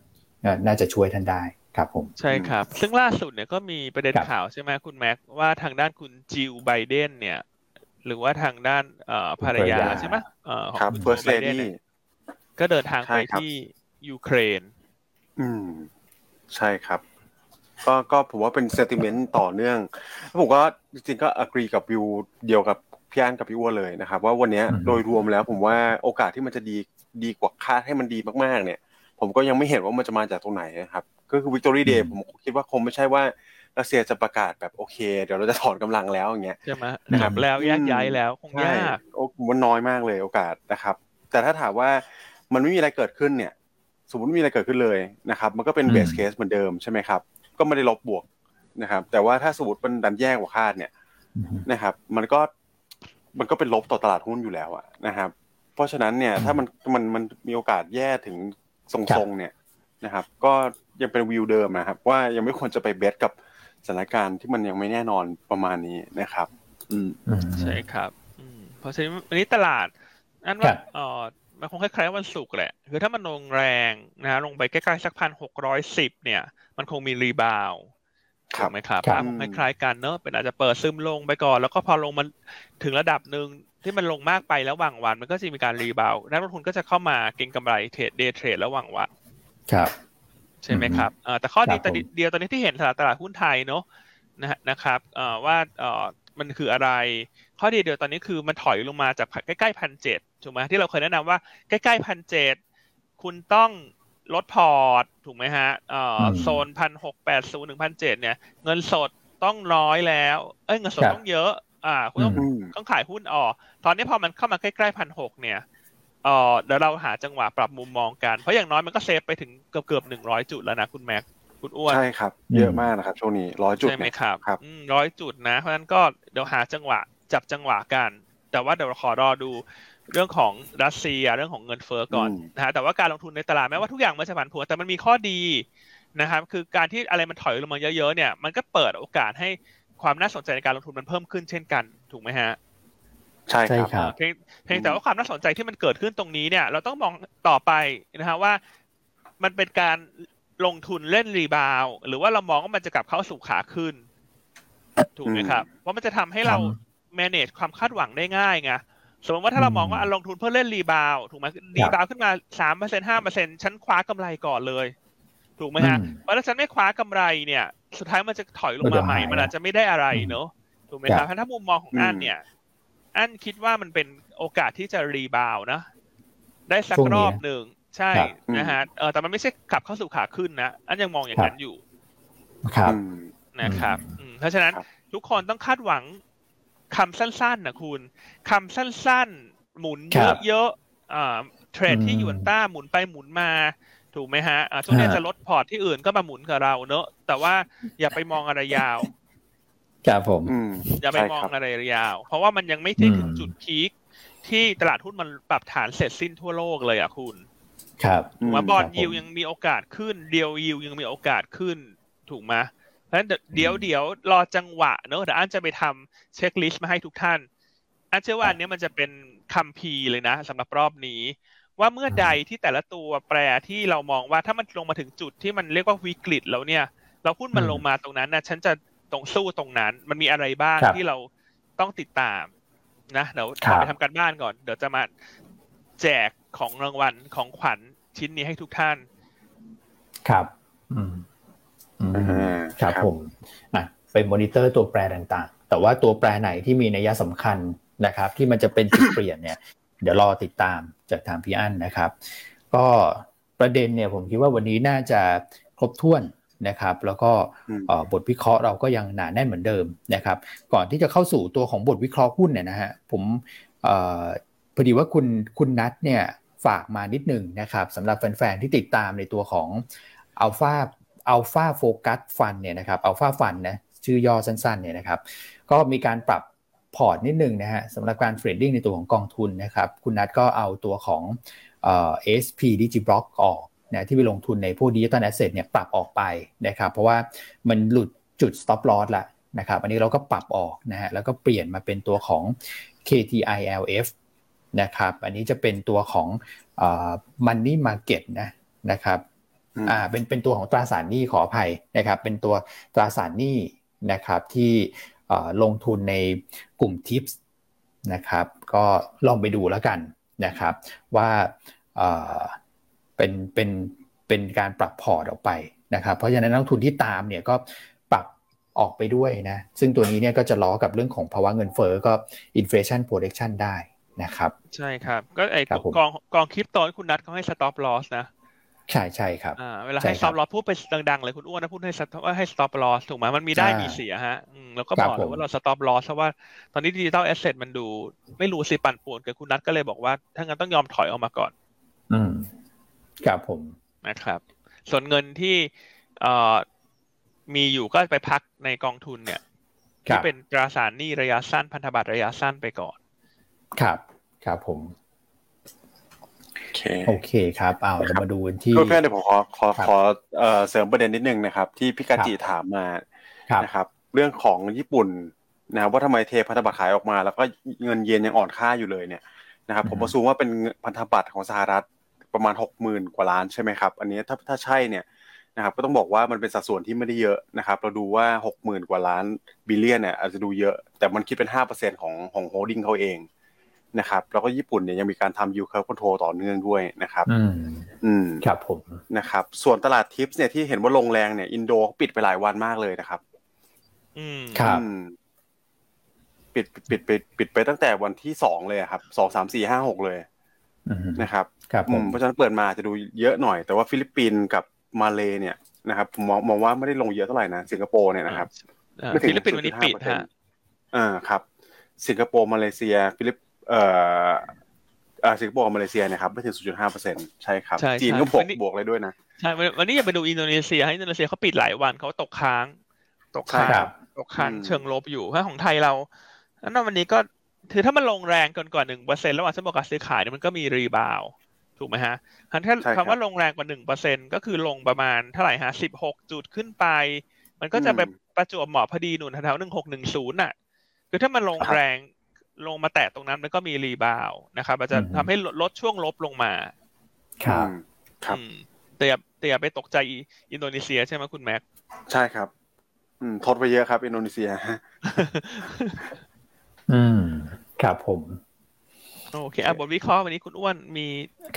น่าจะช่วยท่านได้ครับผมใช่ครับ ซึ่งล่าสุดเนี่ยก็มีประเด็นข่าวใช่ไหมคุณแม็กว่าทางด้านคุณจิลไบเดนเนี่ย หรือว่าทางด้านภรรยาใช่ไหมของคุณไบเดนก็เดินทางไปที่ยูเครน อืม ใช่ครับก็ก็ผมว่าเป็น sentiment ต่อเนื่องผมก็จริงๆก็ agree กับวิวเดียวกับพี่อันกับพี่อ้วนเลยนะครับ ว่าวันนี้โดยรวมแล้วผมว่าโอกาสที่มันจะดี ดีกว่าคาดให้มันดีมากๆ เนี่ย ผมก็ยังไม่เห็นว่ามันจะมาจากตรงไหนนะครับ ก็คือ Victory Day ผมคิดว่าคงไม่ใช่ว่ารัสเซียจะประกาศแบบโอเค เดี๋ยวเราจะถอนกำลังแล้วอย่างเงี้ยใช่ไหมนะครับแล้วแยกย้ายแล้วคงยากโอ้มันน้อยมากเลยโอกาสนะครับ แต่ถ้าถามว่ามันไม่มีอะไรเกิดขึ้นเนี่ย สมมติไม่มีอะไรเกิดขึ้นเลยนะครับ มันก็เป็นเบสเคสเหมือนเดิมใช่ไหมครับ ก็ไม่ได้ลบบวกนะครับ แต่ว่าถ้าสมมติมันดันแย่กว่าคาดเนี่ยนะครับ มันก็มันก็เป็นลบต่อตลาดหุ้นอยู่แล้วอะนะครับ เพราะฉะนั้นเนี่ยถ้ามันมันมันมีโอกาสแย่ถึงทรงๆเนี่ยนะครับ ก็ยังเป็นวิวเดิมนะครับ ว่ายังไม่ควรจะไป bet กับสถานการณ์ที่มันยังไม่แน่นอนประมาณนี้นะครับ อืมใช่ครับอืมเพราะฉะนั้นวันนี้ตลาดอันว่าเออมันคงคล้ายๆวันศุกร์แหละ คือถ้ามันลงแรงนะฮะลงไปใกล้ๆสักพันหกร้อยสิบเนี่ย มันคงมี rebound ถูกไหมครับภาพคล้ายๆกันเนอะเป็นอาจจะเปิดซึมลงไปก่อน แล้วก็พอลงมันถึงระดับหนึ่งที่มันลงมากไประหว่างวัน มันก็จะมีการ rebound นักลงทุนก็จะเข้ามาเก็งกำไร trade day trade ระหว่างวันครับ ใช่ไหมครับแต่ข้อดีเดียวตอนนี้ที่เห็นตลาดตลาดหุ้นไทยเนาะนะนะครับว่ามันคืออะไร ข้อดีเดียวตอนนี้คือมันถอยลงมาจากใกล้ๆพันเจ็ดถูกไหมที่เราเคยแนะนำว่าใกล้ๆพันเจ็ดคุณต้อง ลดพอร์ต ถูกไหมฮะโซนพันหกแปดศูนย์ถึงพันเจ็ดเนี่ย เงินสดต้องน้อยแล้ว เอ้ยเงินสดต้องเยอะ อ่า คุณต้องต้องขายหุ้นออก ตอนนี้พอมันเข้ามาใกล้ๆพันหกเนี่ยเออเดี๋ยวเราหาจังหวะปรับมุมมองกัน เพราะอย่างน้อยมันก็เซฟไปถึงเกือบเกือบหนึ่งร้อยจุดแล้วนะคุณแม็กคุณอ้วนใช่ครับ เยอะมากนะครับช่วงนี้ร้อยจุดใช่ไหมครับครับร้อยจุดนะ เพราะฉะนั้นก็เดี๋ยวหาจังหวะจับจังหวะกัน แต่ว่าเดี๋ยวขอรอดู เรื่องของรัสเซียเรื่องของเงินเฟ้อก่อนนะฮะแต่ว่าการลงทุนในตลาดแม้ว่าทุกอย่างมันจะผันผวนแต่มันมีข้อดีนะครับคือการที่อะไรมันถอยลงมาเยอะๆเนี่ย มันก็เปิดโอกาสให้ความน่าสนใจในการลงทุนมันเพิ่มขึ้นเช่นกันถูกไหมฮะใช่ครับเพียงแต่ว่าความน่าสนใจที่มันเกิดขึ้นตรงนี้เนี่ย เราต้องมองต่อไปนะฮะว่ามันเป็นการลงทุนเล่น rebound หรือว่าเรามองว่ามันจะกลับเข้าสู่ขาขึ้น ถูกไหมครับว่ามันจะทำให้เรา manage ความคาดหวังได้ง่ายไง สมมติว่าถ้าเรามองว่าลงทุนเพื่อเล่น rebound ถูกไหม rebound ขึ้นมาสามเปอร์เซ็นต์ห้าเปอร์เซ็นต์ฉันคว้ากำไรก่อนเลย ถูกไหมฮะเพราะถ้าฉันไม่คว้ากำไรเนี่ย สุดท้ายมันจะถอยลงมาใหม่ มันอาจจะไม่ได้อะไรเนอะถูกไหมครับถ้ามุมมองของอันเนี่ย อันคิดว่ามันเป็นโอกาสที่จะรีบาวนะ ได้สักรอบหนึ่งใช่นะฮะเออแต่มันไม่ใช่ขับเข้าสู่ขาขึ้นนะอันยังมองอย่างนั้นอยู่ ครับนะครับเพราะฉะนั้นทุกคนต้องคาดหวัง คำสั้นๆนะคุณคำสั้นๆ หมุนเยอะๆอ่าเทรดที่ยูนต้าหมุนไปหมุนมาถูกไหมฮะอ่าช่วงนี้จะลดพอร์ตที่อื่นก็มาหมุนกับเราเนอะแต่ว่าอย่าไปมองอะไรยาวครับผมอย่าไปมองอะไรยาว เพราะว่ามันยังไม่ถึงจุด peak ที่ตลาดหุ้นมันปรับฐานเสร็จสิ้นทั่วโลกเลยอะคุณ ครับว่า bond yieldยังมีโอกาสขึ้นเดี๋ยว yield ยังมีโอกาสขึ้น ถูกไหม เพราะฉะนั้นเดี๋ยวเดี๋ยวรอจังหวะเนอะเดี๋ยวอันจะไปทำ checklist มาให้ทุกท่าน อันเชื่อว่าอันนี้มันจะเป็นคัมภีร์เลยนะสำหรับรอบนี้ ว่าเมื่อใดที่แต่ละตัวแปรที่เรามองว่าถ้ามันลงมาถึงจุดที่มันเรียกว่าวิกฤตแล้วเนี่ย เราพูดมันลงมาตรงนั้นนะฉันจะตรงสู้ตรงนั้น มันมีอะไรบ้างที่เราต้องติดตามนะเดี๋ยวไปทำการบ้านก่อน เดี๋ยวจะมาแจกของรางวัลของขวัญชิ้นนี้ให้ทุกท่าน ครับ อืม ครับผมอะไปมอนิเตอร์ตัวแปรต่างๆ แต่ว่าตัวแปรไหนที่มีนัยสำคัญนะครับ ที่มันจะเป็นจุดเปลี่ยนเนี่ยเดี๋ยวรอติดตามจากทางพี่อั้นนะครับ ก็ประเด็นเนี่ยผมคิดว่าวันนี้น่าจะครบถ้วนนะครับ แล้วก็บทวิเคราะห์เราก็ยังหนาแน่นเหมือนเดิมนะครับ ก่อนที่จะเข้าสู่ตัวของบทวิเคราะห์หุ้นเนี่ยนะฮะผมพอดีว่าคุณคุณนัทเนี่ยฝากมานิดหนึ่งนะครับสำหรับแฟนๆที่ติดตามในตัวของ Alpha Alpha Focus Fund เนี่ยนะครับ Alpha Fund นะชื่อย่อสั้นๆเนี่ยนะครับก็มีการปรับพอร์ตนิดนึงนะฮะสำหรับการ trading ในตัวของกองทุนนะครับคุณนัทก็เอาตัวของเอ่อ ASP-DIGIBLOC ออกนะที่ไปลงทุนในพวก digital asset เนี่ยปรับออกไปนะครับเพราะว่ามันหลุดจุด stop loss ละนะครับอันนี้เราก็ปรับออกนะฮะแล้วก็เปลี่ยนมาเป็นตัวของ KTILF นะครับอันนี้จะเป็นตัวของ money market นะนะครับ อ่าเป็นเป็นตัวของตราสารหนี้ขออภัยนะครับ เป็นตัวตราสารหนี้นะครับที่ลงทุนในกลุ่มทิปส์นะครับ ก็ลองไปดูแล้วกันนะครับ ว่าเป็นเป็นเป็นการปรับพอร์ตออกไปนะครับ เพราะฉะนั้นนักทุนที่ตามเนี่ยก็ปรับออกไปด้วยนะซึ่งตัวนี้เนี่ยก็จะล้อกับเรื่องของภาวะเงินเฟ้อก็ inflation protection ได้นะครับ ใช่ครับ ก็ไอ้กองกองคริปโตคุณนัทเขาให้ stop loss นะ ใช่ใช่ครับอ่าเวลาให้ stop loss พูดไปดังๆเลยคุณอ้วนนะพูดให้ว่าให้ stop loss ถูกไหมมันมีได้มีเสียฮะแล้วก็บอกเลยว่าเรา stop loss เพราะว่าตอนนี้ digital asset มันดูไม่รู้สิปั่นป่วนกับคุณนัทก็เลยบอกว่า ถ้างั้นต้องยอมถอยออกมาก่อน อืมครับผมนะครับ ส่วนเงินที่เอ่อมีอยู่ก็ไปพักในกองทุนเนี่ยที่เป็นตราสารหนี้ระยะสั้นพันธบัตรระยะสั้นไปก่อน ครับ ครับผม เคโอเคครับเอาเรามาดูที่เพื่อนเดี๋ยวผมขอขอขอเสริมประเด็นนิดนึงนะครับ ที่พี่กาจิถามมานะครับ เรื่องของญี่ปุ่นนะครับว่าทำไมเทพันธบัตรขายออกมา แล้วก็เงินเยนยังอ่อนค่าอยู่เลยเนี่ยนะครับผมประสูว่าเป็นพันธบัตรของสหรัฐประมาณหกหมื่นกว่าล้านใช่ไหมครับ อันนี้ถ้าถ้าใช่เนี่ยนะครับก็ต้องบอกว่ามันเป็นสัดส่วนที่ไม่ได้เยอะนะครับ เราดูว่าหกหมื่นกว่าล้านbillion เนี่ยอาจจะดูเยอะ แต่มันคิดเป็นห้าเปอร์เซ็นของของ holding เขาเอง นะครับแล้วก็ญี่ปุ่นเนี่ยยังมีการทำ yield curve control ต่อเนื่องด้วยนะครับอืมอืมครับผมนะครับส่วนตลาด TIPs เนี่ยที่เห็นว่าลงแรงเนี่ยอินโดปิดไปหลายวันมากเลยนะครับ อืมครับปิดปิดปิดปิดไปตั้งแต่วันที่สองเลยครับสองสามสี่ห้าหกเลยนะครับครับผมเพราะฉะนั้นเปิดมาจะดูเยอะหน่อย แต่ว่าฟิลิปปินส์กับมาเลเนี่ยนะครับผมมองมองว่าไม่ได้ลงเยอะเท่าไหร่นะสิงคโปร์เนี่ยนะครับฟิลิปปินส์วันนี้ปิดฮะอ่าครับ สิงคโปร์มาเลเซีย ฟิลิปเอ่อ สิงคโปร์มาเลเซียเนี่ยครับไม่ถึง 0.5เปอร์เซ็นใช่ครับ จีนก็บวกบวกเลยด้วยนะ ใช่ วันนี้อย่าไปดูอินโดนีเซียให้อินโดนีเซียเขาปิดหลายวันเขาตกค้าง ตกค้างตกค้างเชิงลบอยู่ถ้าของไทยเราแล้ววันนี้ก็ถือถ้ามันลงแรงเกินกว่าหนึ่งเปอร์เซ็นต์ระหว่างเส้นบอกการซื้อขายเนี่ยมันก็มี reboundถูกไหมฮะถ้าคำว่าลงแรงกว่าหนึ่งเปอร์เซ็นก็คือลงประมาณเท่าไหร่ฮะสิบหกจุดขึ้นไป มันก็จะไปประจวบเหมาะพอดีหนุนแถวๆหนึ่งหกหนึ่งศูนย์อะ คือถ้ามันลงแรง ลงมาแตะตรงนั้นมันก็มีรีบาวนะครับอาจจะทำให้ลดช่วงลบลงมา ครับครับแต่อย่าแต่อย่าไปตกใจอินโดนีเซียใช่ไหมคุณแม็กใช่ครับ อืมทดไปเยอะครับ อินโดนีเซียอืมครับผมโอเคอะบทวิเคราะห์วันนี้คุณอ้วนมี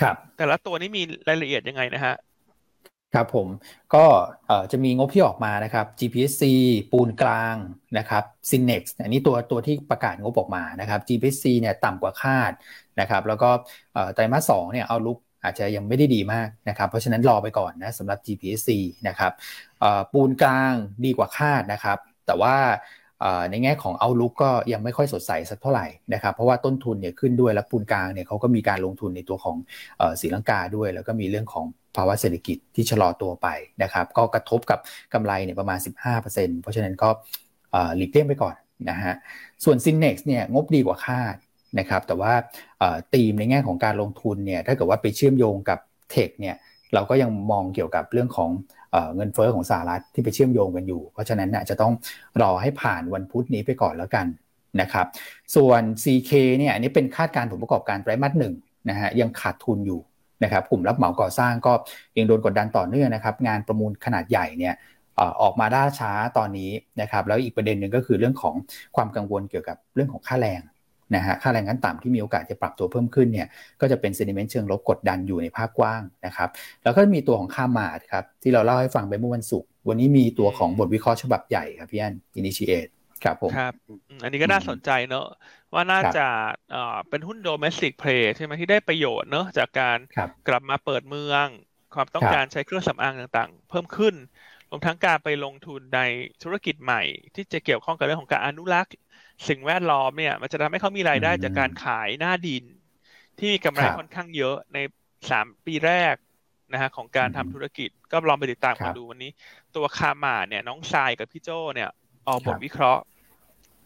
ครับ แต่ละตัวนี้มีรายละเอียดยังไงนะฮะ ครับผมก็จะมีงบที่ออกมานะครับ GPC ปูนกลางนะครับ Synex อันนี้ตัวตัวที่ประกาศงบออกมานะครับ GPC เนี่ยต่ำกว่าคาดนะครับแล้วก็ไตรมาสสองเนี่ยเอาลุกอาจจะยังไม่ได้ดีมากนะครับ เพราะฉะนั้นรอไปก่อนนะสำหรับ GPC นะครับปูนกลางดีกว่าคาดนะครับ แต่ว่าในแง่ของเอาลุกก็ยังไม่ค่อยสดใสสักเท่าไหร่นะครับเพราะว่าต้นทุนเนี่ยขึ้นด้วยแล้วปูนกลางเนี่ยเขาก็มีการลงทุนในตัวของศรีลังกาด้วย แล้วก็มีเรื่องของ ภาวะเศรษฐกิจที่ชะลอตัวไปนะครับ ก็กระทบกับกำไรเนี่ยประมาณ 15%เพราะฉะนั้นก็หลีกเลี่ยงไปก่อนนะฮะ ส่วน s ิน n e x เนี่ยงบดีกว่าคาดนะครับ แต่ว่าธีมในแง่ของการลงทุนเนี่ยถ้าเกิดว่าไปเชื่อมโยงกับเทคเนี่ยเราก็ยังมองเกี่ยวกับเรื่องของเงินเฟอ้อของสหรัฐที่ไปเชื่อมโยงกันอยู่ เพราะฉะนั้นจะต้องรอให้ผ่านวันพุธนี้ไปก่อนแล้วกันนะครับ ส่วน CK เนี่ยอันนี้เป็นคาดการผลประกอบการไตรมาสหนึ่งนะฮะยังขาดทุนอยู่ นะครับกลุ่มรับเหมาก่อสร้างก็ยังโดนกดดันต่อเนื่องนะครับงานประมูลขนาดใหญ่เนี่ยออกมาด้าช้าตอนนี้นะครับแล้วอีกประเด็นหนึ่งก็คือเรื่องของความกังวลเกี่ยวกับเรื่องของค่าแรงนะฮะค่าแรงขั้นต่ำที่มีโอกาสจะปรับตัวเพิ่มขึ้นเนี่ยก็จะเป็น sentiment เชิงลบกดดันอยู่ในภาพกว้างนะครับแล้วก็มีตัวของคาร์มาร์ทครับที่เราเล่าให้ฟังไปเมื่อวันศุกร์วันนี้มีตัวของบทวิเคราะห์ฉบับใหญ่ครับพี่อัน initiate ครับผมครับ อันนี้ก็น่าสนใจเนอะว่าน่าจะเป็นหุ้น domestic play ใช่ไหมที่ได้ประโยชน์เนอะจากการกลับมาเปิดเมือง ความต้องการใช้เครื่องสำอางต่างๆ เพิ่มขึ้นรวมทั้งการไปลงทุนในธุรกิจใหม่ ที่จะเกี่ยวข้องกับเรื่องของการอนุรักษ์ สิ่งแวดล้อมเนี่ย มันจะทำให้เขามีรายได้จากการขายหน้าดิน ที่กำไรค่อนข้างเยอะในสามปีแรกนะฮะของการทำธุรกิจก็ลองไปติดตามกันดูวันนี้ ตัวคามาเนี่ยน้องชายกับพี่โจเนี่ย ออกบทวิเคราะห์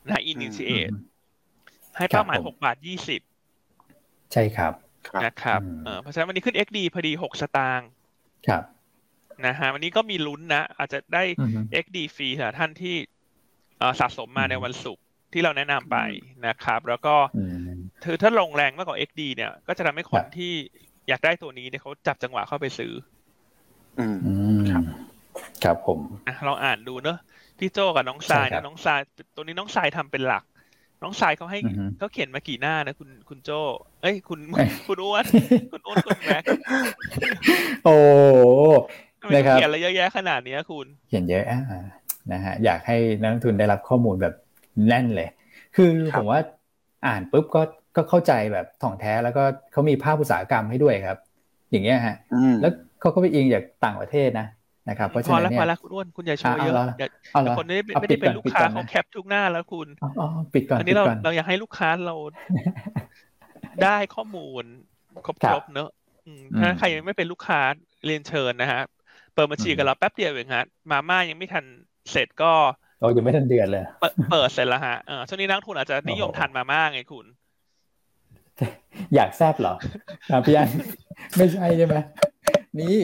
นะอินิชิเอตให้เป้าหมายหกบาทยี่สิบใช่ครับนะครับเพราะฉะนั้นวันนี้ขึ้น XD พอดีหกสตางค์ครับนะฮะวันนี้ก็มีลุ้นนะ อาจจะได้ XD ฟรีสำหรับท่านที่สะสมมาในวันศุกร์ที่เราแนะนำไปนะครับ แล้วก็คือถ้าลงแรงมากกว่า XD เนี่ย ก็จะทำให้คนที่อยากได้ตัวนี้เนี่ยเขาจับจังหวะเข้าไปซื้อ อืมครับ ครับผมลองอ่านดูเนอะ พี่โจกับน้องทรายนะน้องทรายตัวนี้น้องทรายทำเป็นหลัก น้องทรายเขาให้เขาเขียนมากี่หน้านะคุณคุณโจเอ้ยคุณคุณอ้วนคุณอ้วนคุณแม็กโอ้นะครับเขียนอะไรเยอะแยะขนาดนี้คุณ เขียนเยอะอ่านะฮะอยากให้นักลงทุนได้รับข้อมูลแบบแน่นเลย คือผมว่าอ่านปุ๊บก็ก็เข้าใจแบบถ่องแท้แล้วก็เขามีภาพอุตสาหกรรมให้ด้วยครับ อย่างเงี้ยฮะแล้วเขาก็ไปอิงจากต่างประเทศนะ นะครับเพราะฉะพอนั้นแล้วเนี่พอยแล้วคุณอ้วนคุณอย่าโชว์อะเยอะเอาละเดี๋ยวเอาเหรอคนนี้ไม่เอาไม่ได้เป็นปิดก่อนลูกปิดค้าก่อนนะเขาแคปทุกหน้าแล้วคุณอ๋ออ๋อปิดก่อนอันนี้ปิดเราก่อนเราอยากให้ลูกค้าเราได้ข้อมูลครบครัคบรบเนอะอืมอืมถ้าใครยังไม่เป็นลูกค้าเรียนเชิญนะฮะเปิดบัญชีอืมกับเราแป๊บเดียวเองฮะมาม่ายังไม่ทันเสร็จก็เรายังไม่ทันเดือนเลยเปิดเปิดเสร็จแล้วฮะเออช่วงนี้นักลงทุนอาจจะนิยมโอ้โหทานมาม่าไงคุณ อยากแซบเหรออะพี่อันไม่ใช่ใช่ไหม นี่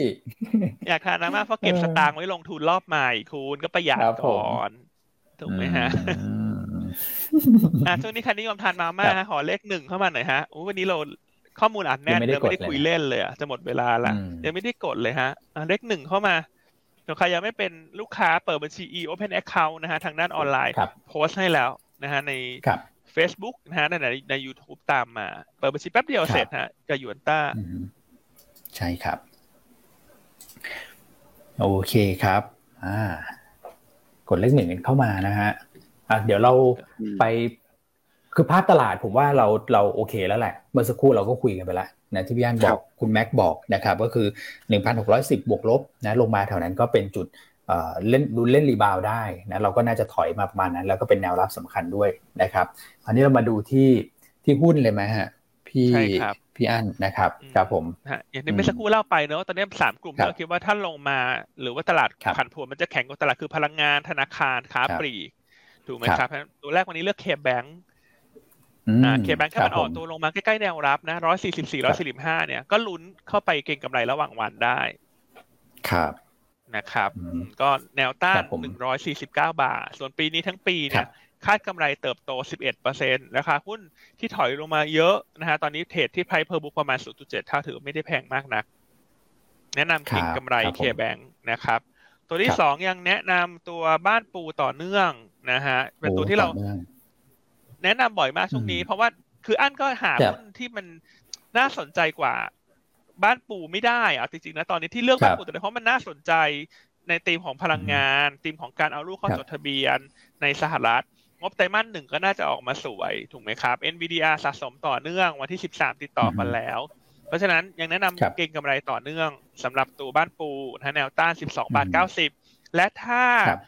อยากทานมาม่าเพราะเก็บเออสตางค์ไว้ลงทุนรอบใหม่คุณก็ประหยัดครับผมก่อนถูกไหมฮะอืมอะช่วงนี้ใครนิยมทานมาม่าครับฮะขอเลขหนึ่งเข้ามาหน่อยฮะอู้วันนี้เราข้อมูลอัดแน่นยังไม่ได้เลยไม่ได้กดเลยคุยเล่นเลยอะจะหมดเวลาละอืมยังไม่ได้กดเลยฮะอะเลขหนึ่งเข้ามาส่วนใครยังไม่เป็นลูกค้าเปิดบัญชี e open account นะฮะ ทางด้านออนไลน์ครับโพสต์ให้แล้วนะฮะในครับ Facebook นะฮะในในใน YouTube ตามมา เปิดบัญชีแป๊บเดียวครับเสร็จฮะกับหยวนต้าอืมใช่ครับ โอเคครับอ่ากดเลขหนึ่งกันเข้ามานะฮะอะเดี๋ยวเราอืมไปคือภาพตลาดผมว่าเราเราโอเคแล้วแหละ เมื่อสักครู่เราก็คุยกันไปแล้วนะที่พี่อันบอกคุณแม็กบอกนะครับก็คือ 1,610 บวกลบนะลงมาแถวนั้นก็เป็นจุดเอ่อเล่นดูเล่น rebound ได้นะเราก็น่าจะถอยมาประมาณนั้น แล้วก็เป็นแนวรับสำคัญด้วยนะครับคราวนี้เรามาดูที่ที่หุ้นเลยไหมฮะพี่ใช่ครับ พี่อันนะครับอืมครับผมนะฮะอย่างที่เมื่อสักครู่เล่าไปเนอะตอนนี้สามกลุ่มครับที่เราคิดว่ถ้าลงมา หรือว่าตลาดครับผันผวนมันจะแข็งกว่าตลาดคือพลังงานธนาคารค้าครับปลีกถูกไหมครับครับเพราะฉะนั้นตัวแรกวันนี้เลือก KBANK อืมอ่า KBANK ถ้ามันครับผมอ่รัอนตัวลงมาใกล้ๆแนวรับนะร้อยสี่สิบสี่ร้อยสี่สิบห้าเนี่ยก็ลุ้นเข้าไปเก็งกำไรระหว่างวันได้ ครับนะครับอืมอืมก็แนวต้านครับผมหนึ่งร้อยสี่สิบเก้าบาท ส่วนปีนี้ทั้งปีเนี่ครับ คาดกำไรเติบโตสิบเอ็ดเปอร์เซ็นต์ราคาหุ้นที่ถอยลงมาเยอะนะฮะตอนนี้ trade ที่ price per book ประมาณศูนย์จุดเจ็ดเท่าถือว่าไม่ได้แพงมากนัก แนะนำเก็งครับกำไรครับผมเคแบงค์นะครับ ตัวที่ครับสองยังแนะนำตัวบ้านปูต่อเนื่องนะฮะเป็นตัวโอ้ที่เราต่อนื่องแนะนำบ่อยมากช่วงนี้อืมเพราะว่าคืออันก็หาครับหุ้นที่มันน่าสนใจกว่าบ้านปูไม่ได้อะจริงๆนะตอนนี้ที่เลือกบ้านปูแต่เพราะมันน่าสนใจในธีมของพลังงานธีมของการเอาลูกเข้าครับจดทะเบียนในสหรัฐ งบไตรมาสหนึ่งก็น่าจะออกมาสวยถูกไหมครับ NVDR สะสมต่อเนื่องวันที่13ติดต่อกันแล้ว เพราะฉะนั้นยังแนะนำครับเก็งกำไรต่อเนื่องสำหรับตัวบ้านปูนะฮะแนวต้าน12บาทอืม90และถ้าครับ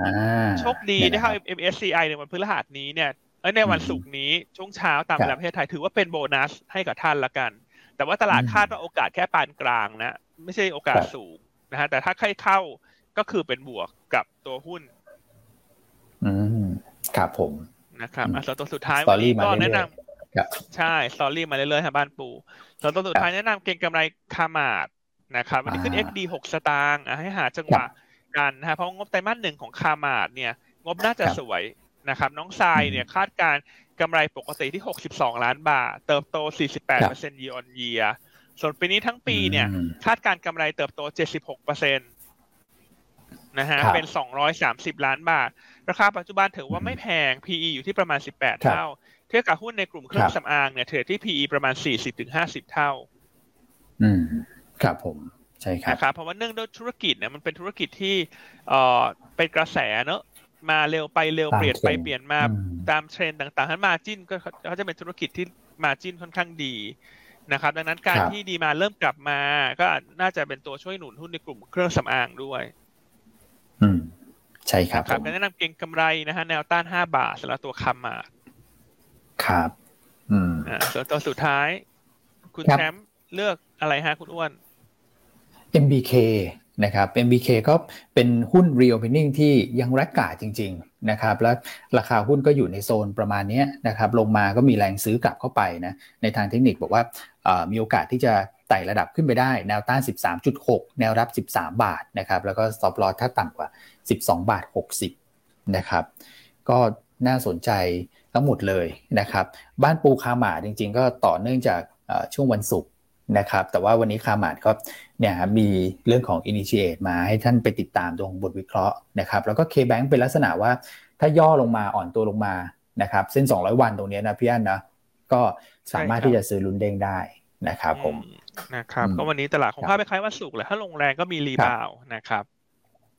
อ่าโชคดีนี่ได้นะคเข้ารับ MSCI ในวันพฤหัสนี้เนี่ยเอ้ยในวันอืมศุกร์นี้ช่วงเช้าตามครัเวบลาประเทศไทยถือว่าเป็นโบนัสให้กับท่านละกัน แต่ว่าตลาดอืมคาดว่าโอกาสแค่ปานกลางนะ ไม่ใช่โอกาสครับสูงนะฮะแต่ถ้าใครเข้าก็คือเป็นบวกกับตัวหุ้น อืม ครับผมนะครับอืมอะส่วนตัวสุดท้ายสตวัอนรี่นี้มาก็เรื่แนะอยนๆครับำใช่สตอรี่มาเรื่อยๆครับบ้านปูส่วนตัวสุดท้ายแนะนำเก็งกำไรคามาดนะครับวันนี้ขึ้นอ่า XD หกสตางค์อะให้หาจังหวะกันนะฮะเพราะงบไตรมาสหนึ่งของคามาดเนี่ย งบน่าจะครับสวยนะครับน้องทรายอืมเนี่ยคาดการณ์กำไรปกติที่ 62 ล้านบาท เติบโต 48% year on year ส่วนปีนี้ทั้งปีเนี่ยอืมคาดการณ์กำไรเติบโต 76%นะฮะครับเป็น 230 ล้านบาท ราคาปัจจุบันถือว่าไม่แพง PE อยู่ที่ประมาณ 18ครับเท่า เทียบกับหุ้นในกลุ่มเครื่องสำอางครับเนี่ย trade ที่ PE ประมาณ 40-50 เท่า อืม ครับผม ใช่ครับนะครับเพราะว่าเนื่องด้วยธุรกิจเนี่ยมันเป็นธุรกิจที่เอ่อเป็นกระแสเนอะมาเร็วไปเร็วตามเปลี่ยนไปเทรนด์เปลี่ยนมาอืมตามเทรนด์ต่างๆทั้น margin ก็เขาจะเป็นธุรกิจที่ margin ค่อนข้างดีนะครับ ดังนั้นการครับที่ demand เริ่มกลับมา ก็น่าจะเป็นตัวช่วยหนุนหุ้นในกลุ่มเครื่องสำอางด้วย อืม ใช่ครับนะผมแนะนำเก็งกำไรนะฮะแนวต้าน5บาทสำหรับตัวคำมาครับ อืมอ่าส่วนตัวสุดท้าย คุณครับแชมป์เลือกอะไรฮะคุณอ้วน MBK นะครับ MBK ก็เป็นหุ้น reopening ที่ยังแรกกาจริง ๆ นะครับ แล้วราคาหุ้นก็อยู่ในโซนประมาณเนี้ยนะครับ ลงมาก็มีแรงซื้อกลับเข้าไปนะ ในทางเทคนิคบอกว่าเอ่อมีโอกาสที่จะ ไต่ระดับขึ้นไปได้ แนวต้าน 13.6 แนวรับ 13 บาทนะครับแล้วก็ stop loss ถ้าต่ำกว่า 12 บาท 60นะครับก็น่าสนใจทั้งหมดเลยนะครับบ้านปูคาหมาดจริง ๆ ก็ต่อเนื่องจากเอ่อช่วงวันศุกร์นะครับแต่ว่าวันนี้คาหมาดก็เนี่ยครับมีเรื่องของ initiate มาให้ท่านไปติดตามตรงบทวิเคราะห์นะครับแล้วก็ K-Bank เป็นลักษณะว่าถ้าย่อลงมาอ่อนตัวลงมานะครับเส้น 200 วันตรงเนี้ยนะพี่อันนะก็สามารถใช่ครับที่จะซื้อลุ้นเด้งได้ นะครับผมอืนะครับอืมก็วันนี้ตลาดของครับภาพไปคล้ายวันศุกร์แหละถ้าลงแรงก็มี rebound นะครับ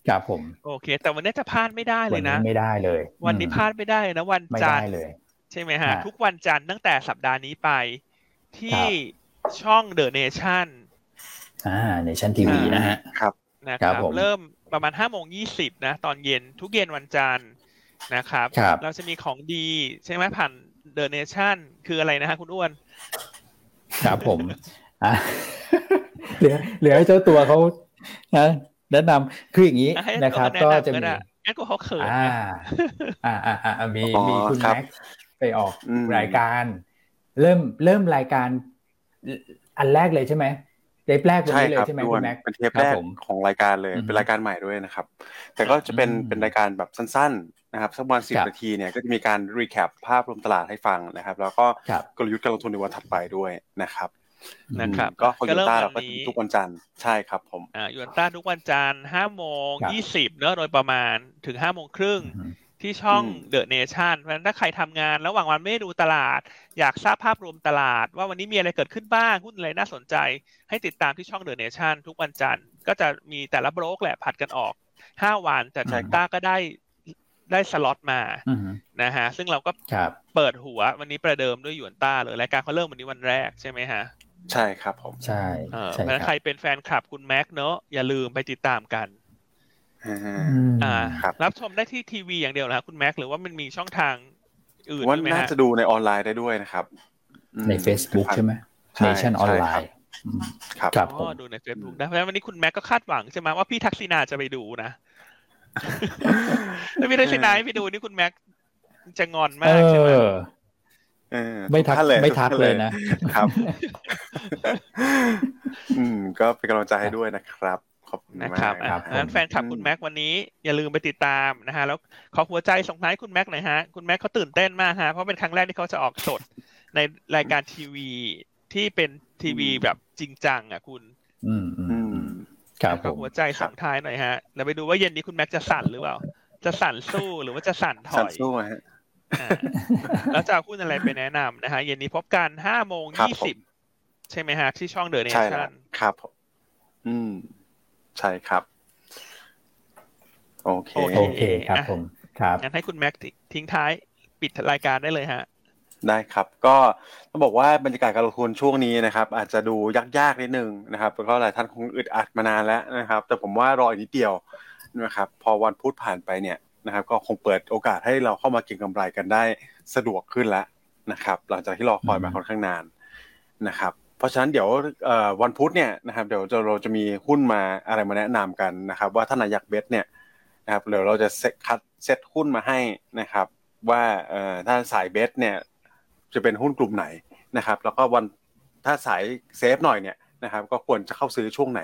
ครับผม โอเค แต่วันนี้จะพลาดไม่ได้เลยวันนี้นะไม่ได้เลย วันนี้อืมพลาดไม่ได้เลยนะวันจันทร์ไม่ได้เลยใช่ไหมฮะฮะ ทุกวันจันทร์ตั้งแต่สัปดาห์นี้ไป ที่ครับช่อง The Nation อ่าเนชั่นทีวีนะฮะครับนะครับผมเริ่มประมาณห้าโมงยี่สิบนะ ตอนเย็นทุกเย็นวันจันทร์นะครับครับเราจะมีของดีใช่ไหมผ่านเดอะเนชั่นคืออะไรนะฮะคุณอ้วน ครับผมอะเหลือเหลือให้เจ้าตัวเขานะแนะนำคืออย่างนี้ให้นะครับตัวก็แนำจะมีได้งั้นกูเขาเขินอ่าไงอ่าอ่าอ่ามีอ๋อมีคุณครับแม็กซ์ไปออกอืมรายการ เริ่มเริ่มรายการอันแรกเลยใช่ไหมเทปแรกวันใช่นี้เลคยรับใช่ไหมด้คุวยณแม็กซ์เป็นเทปครับแรกผมของรายการเลยอือฮึเป็นรายการใหม่ด้วยนะครับ แต่ก็จะเป็นอืมเป็นรายการแบบสั้นๆ นะครับสักประมาณสิบครับนาทีเนี่ยก็จะมีการ recap ภาพรวมตลาดให้ฟังนะครับ แล้วก็ครับกลยุทธ์การลงทุนในวันถัดไปด้วยนะครับนะครับอืมก็ก็หยวนต้าเราก็เริ่มวันนี้ทุกวันจันทร์ใช่ครับผมอ่าหยวนต้าทุกวันจันทร์ห้าโมงครับยี่สิบเนอะโดยประมาณถึงห้าโมงครึ่งอืมที่ช่องอืม The Nation เพราะฉะนั้นถ้าใครทำงานระหว่างวันไม่ได้ดูตลาด อยากทราบภาพรวมตลาด ว่าวันนี้มีอะไรเกิดขึ้นบ้างหุ้นอะไรน่าสนใจ ให้ติดตามที่ช่องเดอะเนชั่นทุกวันจันทร์ก็จะมีแต่ละโบรกแหละผัดกันออกห้าวันแต่ใช่ต้าก็ได้ ได้สล็อตมาอืมนะฮะซึ่งเราก็ครับเปิดหัววันนี้ประเดิมด้วยหยวนต้าเลยรายการเขาเริ่มวันนี้วันแรกใช่ไหมฮะใช่ครับผมใช่เออเพใช่ราะฉะนั้นคใครรับเป็นแฟนคลับคุณแม็กเนอะอย่าลืมไปติดตามกันอ่าอืมอ่าครับรับชมได้ที่ทีวีอย่างเดียวนะครับคุณแม็กหรือว่ามันมีช่องทางอื่นว่าด้วยไหมน่าฮะจะดูในออนไลน์ได้ด้วยนะครับอืมใน Facebook ใช่ไหมใช่ Nation ออนไลใช่ครับน์อืมครับครับอ๋ผมอดูใน Facebook ได้เพราะฉะนั้นวันนี้คุณแม็กก็คาดหวังใช่ไหมว่าพี่ทักษิณาจะไปดูนะ แล้วพี่ทักษิณาไม่ไปดูนี่คุณแม็กจะงอนเอมากใช่ไหมอเออไม่ทักทุท่านเลยไม่ทักทุท่านเลยนะครับ อืม ก็เป็นกำลังใจให้ด้วยนะครับ ขอบคุณนะมากครับครัอะบผมงั้นแฟนคลับคุณแม็กวันนี้ อย่าลืมไปติดตามนะฮะ แล้วขอหัวใจส่งท้ายคุณแม็กหน่อยฮะ คุณแม็กเขาตื่นเต้นมากฮะ เพราะเป็นครั้งแรกที่เขาจะออกสดในรายการทีวีที่เป็นทีวีแบบจริงจังอะคุณ อืมอืมอือืมม ครับขผอมหัวใจส่งท้ายหน่อยฮะแล้วไปดูว่าเย็นนี้คุณแม็กจะสั่นหรือเปล่า จะสั่นสู้หรือว่าจะสั่นถสัอนยสู้ฮะอ่าแล้วจะเอาหุ้นอะไรไปแนะนำนะฮะเย็นนี้พบกันห้าโมงครับยี่ผสิบมใช่ไหมฮะ ที่ช่องเดอะเนใช่ชั่แล้วนครับผมอืม ใช่ครับ โอเคโอเคครับผมครับงั้นให้คุณแม็กทิ้งท้ายปิดรายการได้เลยฮะ ได้ครับ ก็ต้องบอกว่าบรรยากาศการลงทุนช่วงนี้นะครับ อาจจะดูยากๆนิดนึงนะครับแล้วก็หลายท่านคงอึดอัดมานานแล้วนะครับ แต่ผมว่ารออีกนิดเดียวนะครับ พอวันพุธผ่านไปเนี่ยนะครับ ก็คงเปิดโอกาสให้เราเข้ามาเก็งกำไรกันได้สะดวกขึ้นแล้วนะครับ หลังจากที่รอคอยมาค่อนข้างนานนะครับ เพราะฉะนั้นเดี๋ยววันพุธเนี่ยนะครับ เดี๋ยวเราจะมีหุ้นมาอะไรมาแนะนำกันนะครับ ว่าถ้านายอยากเบสเนี่ยนะครับเดี๋ยวเราจะเซตคัดเซ็ตหุ้นมาให้นะครับว่าถ้าสายเบสเนี่ย จะเป็นหุ้นกลุ่มไหนนะครับ แล้วก็วันถ้าสายเซฟหน่อยเนี่ยนะครับ ก็ควรจะเข้าซื้อช่วงไหน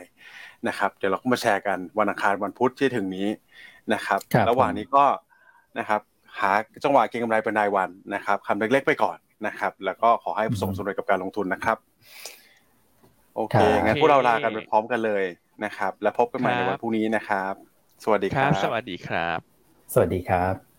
นะครับ เดี๋ยวเราก็มาแชร์กันวันอังคารวันพุธที่ถึงนี้นะครับครับระหว่างนี้ก็นะครับ หาจังหวะเก็งกำไรเป็นรายวันนะครับคำเล็กๆไปก่อนนะครับ แล้วก็ขอให้ประสบความสำเร็จกับการลงทุนนะครับ โอเคครับงั้นพวกเราลากันไปพร้อมกันเลยนะครับ แล้วพบกันใหม่ในครับวันพรุ่งนี้นะครับ สวัสดีคครัรับบสวัสดีครับ สวัสดีครับ